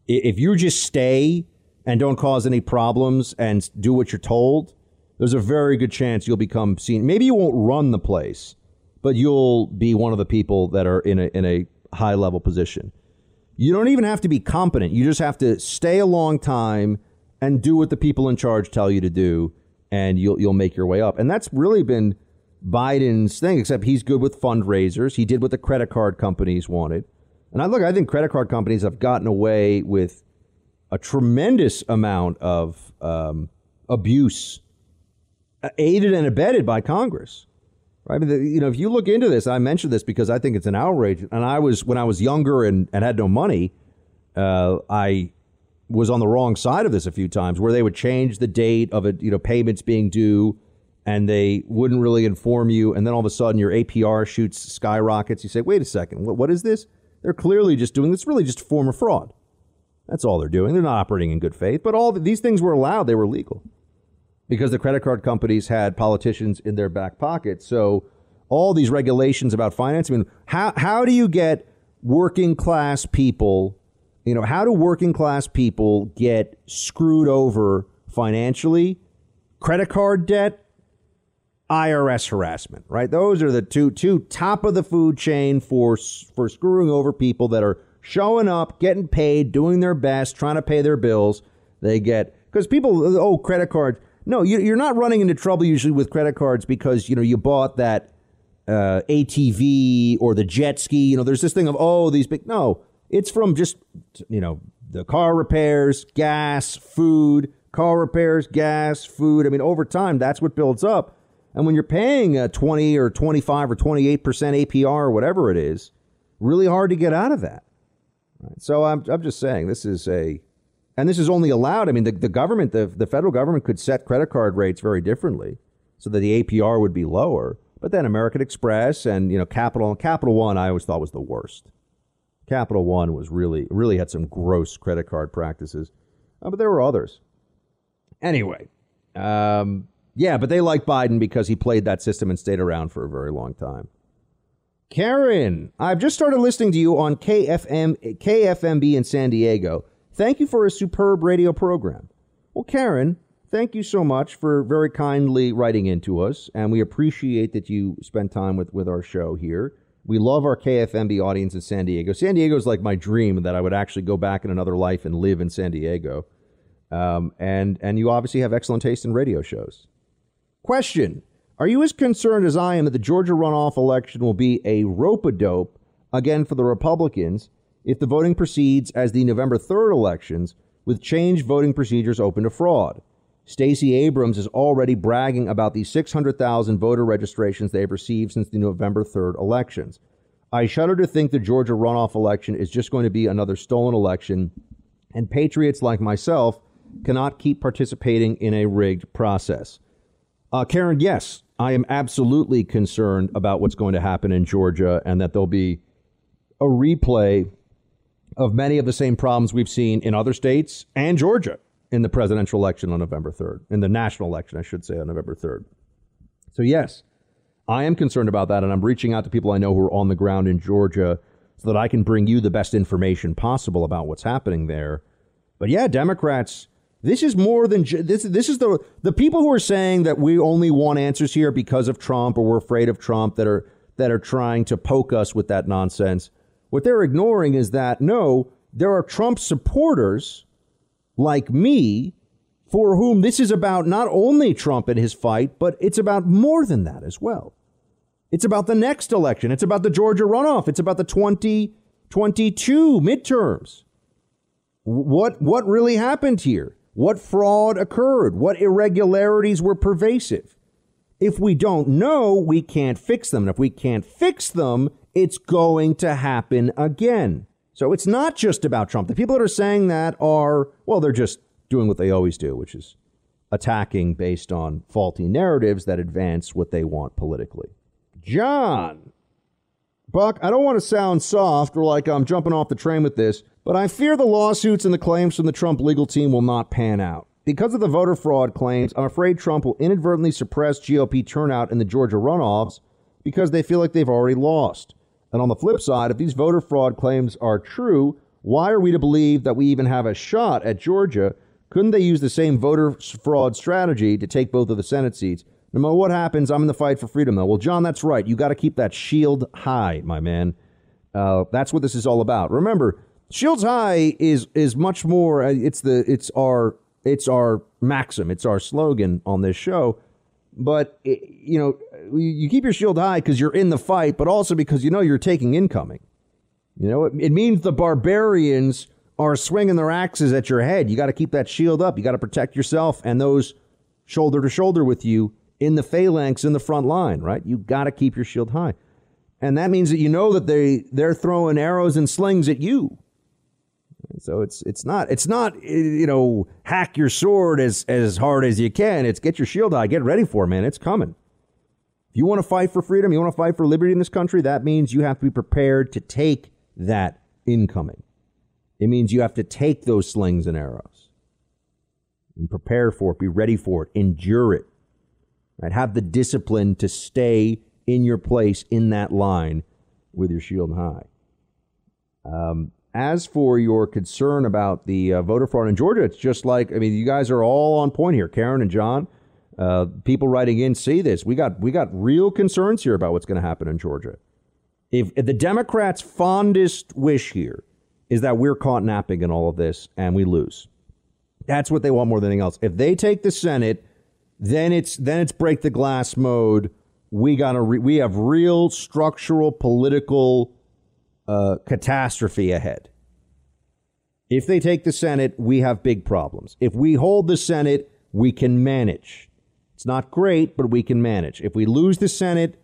If you just stay and don't cause any problems and do what you're told, there's a very good chance you'll become seen. Maybe you won't run the place, but you'll be one of the people that are in a in a high level position. You don't even have to be competent. You just have to stay a long time and do what the people in charge tell you to do, and you'll you'll make your way up. And that's really been Biden's thing. Except he's good with fundraisers. He did what the credit card companies wanted. And I look, I think credit card companies have gotten away with a tremendous amount of um, abuse, uh, aided and abetted by Congress. I mean, the, you know, if you look into this, I mentioned this because I think it's an outrage. And I was when I was younger and, and had no money, uh, I was on the wrong side of this a few times, where they would change the date of it, you know, payments being due, and they wouldn't really inform you, and then all of a sudden your APR shoots skyrockets. You say, "Wait a second, what, what is this?" They're clearly just doing this. Really, just a form of fraud. That's all they're doing. They're not operating in good faith. But all the, these things were allowed. They were legal because the credit card companies had politicians in their back pocket. So all these regulations about finance. I mean, how how do you get working class people? You know, how do working class people get screwed over financially? Credit card debt, IRS harassment, right? Those are the two two top of the food chain for for screwing over people that are showing up, getting paid, doing their best, trying to pay their bills. They get because people oh credit cards. No, you, you're not running into trouble usually with credit cards because you know you bought that uh, ATV or the jet ski. You know, there's this thing of oh these big. No, it's from just you know the car repairs, gas, food, car repairs, gas, food. I mean, over time, that's what builds up. And when you're paying a 20 or 25 or 28 percent APR or whatever it is, really hard to get out of that. Right? So I'm I'm just saying this is a and this is only allowed. I mean, the, the government, the, the federal government could set credit card rates very differently so that the APR would be lower. But then American Express and, you know, Capital, Capital One, I always thought was the worst. Capital One was really, really had some gross credit card practices. Uh, but there were others. Anyway, um, yeah, but they like Biden because he played that system and stayed around for a very long time. Karen, I've just started listening to you on KFM, KFMB in San Diego. Thank you for a superb radio program. Well, Karen, thank you so much for very kindly writing into us, and we appreciate that you spent time with, with our show here. We love our KFMB audience in San Diego. San Diego is like my dream that I would actually go back in another life and live in San Diego. Um, and and you obviously have excellent taste in radio shows. Question: Are you as concerned as I am that the Georgia runoff election will be a rope a dope again for the Republicans? If the voting proceeds as the November 3rd elections with changed voting procedures open to fraud. Stacey Abrams is already bragging about the 600,000 voter registrations they've received since the November 3rd elections. I shudder to think the Georgia runoff election is just going to be another stolen election, and patriots like myself cannot keep participating in a rigged process. Uh, Karen, yes, I am absolutely concerned about what's going to happen in Georgia and that there'll be a replay of many of the same problems we've seen in other states and Georgia in the presidential election on November 3rd, in the national election, I should say, on November 3rd. So, yes, I am concerned about that, and I'm reaching out to people I know who are on the ground in Georgia so that I can bring you the best information possible about what's happening there. But yeah, Democrats, this is more than this. This is the the people who are saying that we only want answers here because of Trump or we're afraid of Trump that are that are trying to poke us with that nonsense. What they're ignoring is that no, there are Trump supporters like me for whom this is about not only Trump and his fight, but it's about more than that as well. It's about the next election. It's about the Georgia runoff. It's about the 2022 midterms. What, what really happened here? What fraud occurred? What irregularities were pervasive? If we don't know, we can't fix them. And if we can't fix them, it's going to happen again. So it's not just about Trump. The people that are saying that are, well, they're just doing what they always do, which is attacking based on faulty narratives that advance what they want politically. John, Buck, I don't want to sound soft or like I'm jumping off the train with this, but I fear the lawsuits and the claims from the Trump legal team will not pan out. Because of the voter fraud claims, I'm afraid Trump will inadvertently suppress GOP turnout in the Georgia runoffs because they feel like they've already lost. And on the flip side, if these voter fraud claims are true, Why are we to believe that we even have a shot at Georgia? Couldn't they use the same voter fraud strategy to take both of the Senate seats? No matter what happens, I'm in the fight for freedom, though. Well, John, that's right. You got to keep that shield high, my man. Uh, that's what this is all about. Remember, shields high is is much more. Uh, it's the it's our it's our maxim. It's our slogan on this show. But it, you know, you keep your shield high because you're in the fight, but also because you know you're taking incoming. You know, it, it means the barbarians are swinging their axes at your head. You got to keep that shield up. You got to protect yourself and those shoulder to shoulder with you in the phalanx in the front line, right? You got to keep your shield high. And that means that you know that they they're throwing arrows and slings at you. So it's it's not it's not you know hack your sword as as hard as you can. It's get your shield high, get ready for it, man. It's coming. If you want to fight for freedom, you want to fight for liberty in this country, that means you have to be prepared to take that incoming. It means you have to take those slings and arrows and prepare for it, be ready for it, endure it. Right? Have the discipline to stay in your place in that line with your shield high. Um, as for your concern about the uh, voter fraud in Georgia, it's just like I mean, you guys are all on point here, Karen and John. Uh, people writing in see this. We got we got real concerns here about what's going to happen in Georgia. If, if the Democrats' fondest wish here is that we're caught napping in all of this and we lose, that's what they want more than anything else. If they take the Senate, then it's then it's break the glass mode. We got to re- we have real structural political uh, catastrophe ahead. If they take the Senate, we have big problems. If we hold the Senate, we can manage. It's not great, but we can manage. If we lose the Senate,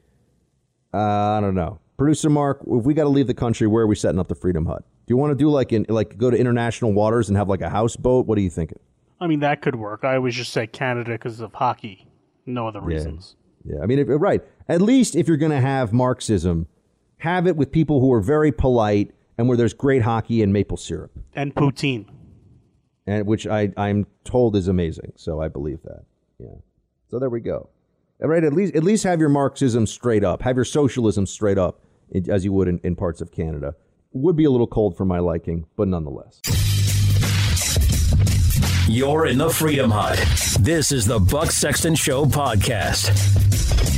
uh, I don't know. Producer Mark, if we got to leave the country, where are we setting up the Freedom Hut? Do you want to do like in like go to international waters and have like a houseboat? What are you thinking? I mean, that could work. I always just say Canada because of hockey, no other reasons. Yeah, yeah. I mean, if, right. At least if you're going to have Marxism, have it with people who are very polite and where there's great hockey and maple syrup and poutine, and which I I'm told is amazing. So I believe that. Yeah. So there we go. All right. At least at least have your Marxism straight up. Have your socialism straight up, as you would in, in parts of Canada. Would be a little cold for my liking, but nonetheless. You're in the Freedom Hut. This is the Buck Sexton Show podcast.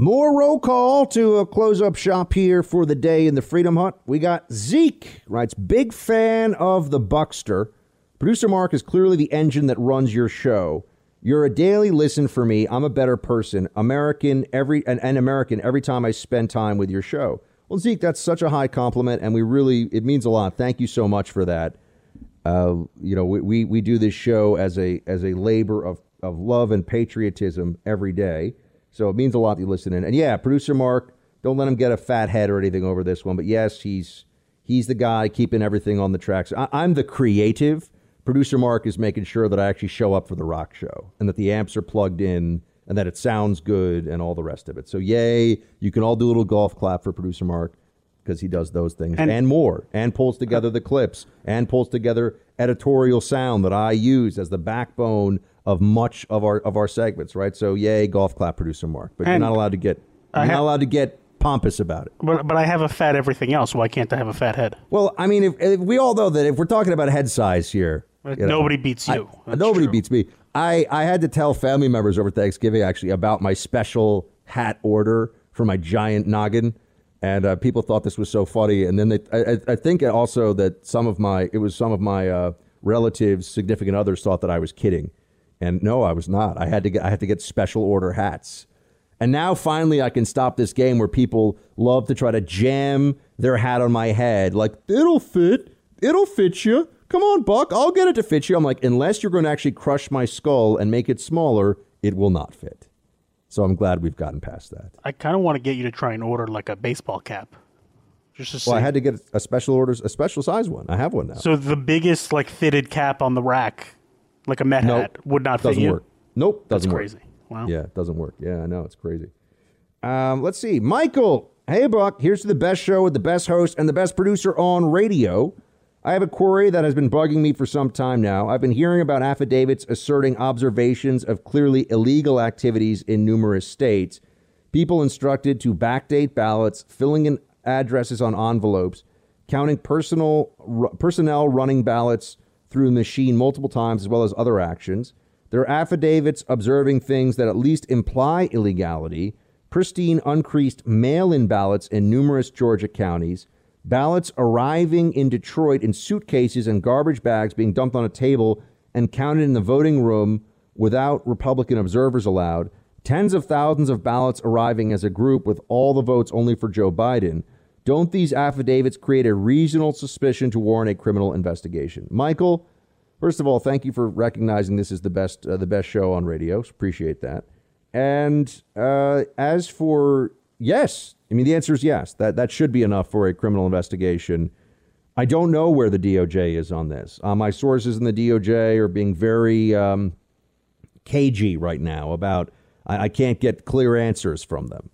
More roll call to uh, close up shop here for the day in the Freedom Hut. We got Zeke writes, big fan of the Buckster. Producer Mark is clearly the engine that runs your show. You're a daily listen for me. I'm a better person, American every and, and American every time I spend time with your show. Well, Zeke, that's such a high compliment, and we really it means a lot. Thank you so much for that. Uh, you know, we, we, we do this show as a as a labor of, of love and patriotism every day. So it means a lot that you listen in. And yeah, producer Mark, don't let him get a fat head or anything over this one. But yes, he's he's the guy keeping everything on the tracks. I, I'm the creative. Producer Mark is making sure that I actually show up for the rock show and that the amps are plugged in and that it sounds good and all the rest of it. So yay, you can all do a little golf clap for producer Mark because he does those things and, and, more and pulls together the clips and pulls together editorial sound that I use as the backbone of much of our of our segments, right? So yay, golf clap producer Mark. But you're not allowed to get you're not allowed to get pompous about it. But but I have a fat everything else. Why can't I have a fat head? Well, I mean, if, if we all know that if we're talking about head size here, you know, nobody beats you. I, nobody true. beats me. I, I had to tell family members over Thanksgiving actually about my special hat order for my giant noggin, and uh, people thought this was so funny. And then they, I, I think also that some of my it was some of my uh, relatives, significant others, thought that I was kidding, and no, I was not. I had to get I had to get special order hats. And now finally I can stop this game where people love to try to jam their hat on my head like it'll fit, it'll fit you. Come on, Buck, I'll get it to fit you. I'm like, unless you're going to actually crush my skull and make it smaller, it will not fit. So I'm glad we've gotten past that. I kind of want to get you to try and order like a baseball cap. Just to see. Well, I had to get a special orders, a special size one. I have one now. So the biggest like fitted cap on the rack, like a Met nope, hat, would not doesn't fit you. Work. Nope, doesn't That's work. crazy. Wow. Yeah, it doesn't work. Yeah, I know it's crazy. Um, let's see, Michael. Hey, Buck. Here's to the best show with the best host and the best producer on radio. I have a query that has been bugging me for some time now. I've been hearing about affidavits asserting observations of clearly illegal activities in numerous states. People instructed to backdate ballots, filling in addresses on envelopes, counting personal r- personnel running ballots through the machine multiple times as well as other actions. There are affidavits observing things that at least imply illegality, pristine uncreased mail-in ballots in numerous Georgia counties, ballots arriving in Detroit in suitcases and garbage bags being dumped on a table and counted in the voting room without Republican observers allowed, tens of thousands of ballots arriving as a group with all the votes only for Joe Biden. Don't these affidavits create a reasonable suspicion to warrant a criminal investigation? Michael, first of all, thank you for recognizing this is the best uh, the best show on radio. Appreciate that. And uh, as for yes, I mean the answer is yes. That that should be enough for a criminal investigation. I don't know where the DOJ is on this. Uh, my sources in the DOJ are being very um, cagey right now about. I, I, can't get clear answers from them,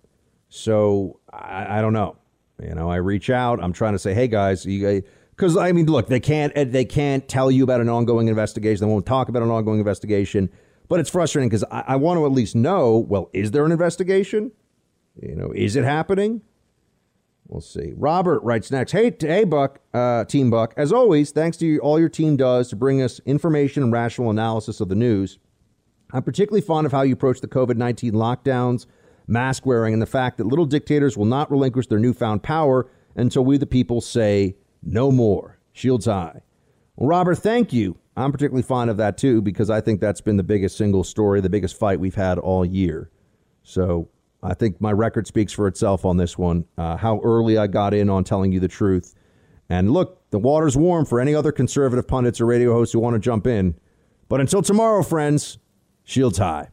so I, I, don't know. You know, I reach out. I'm trying to say, hey guys, you because I mean, look, they can't they can't tell you about an ongoing investigation. They won't talk about an ongoing investigation. But it's frustrating because I, I want to at least know. Well, is there an investigation? You know, is it happening? We'll see. Robert writes next. Hey, hey, Buck, uh, Team Buck. As always, thanks to you, all your team does to bring us information and rational analysis of the news. I'm particularly fond of how you approach the COVID 19 lockdowns, mask wearing, and the fact that little dictators will not relinquish their newfound power until we, the people, say no more. Shields high. Well, Robert, thank you. I'm particularly fond of that too because I think that's been the biggest single story, the biggest fight we've had all year. So I think my record speaks for itself on this one. Uh, how early I got in on telling you the truth. And look, the water's warm for any other conservative pundits or radio hosts who want to jump in. But until tomorrow, friends, shields high.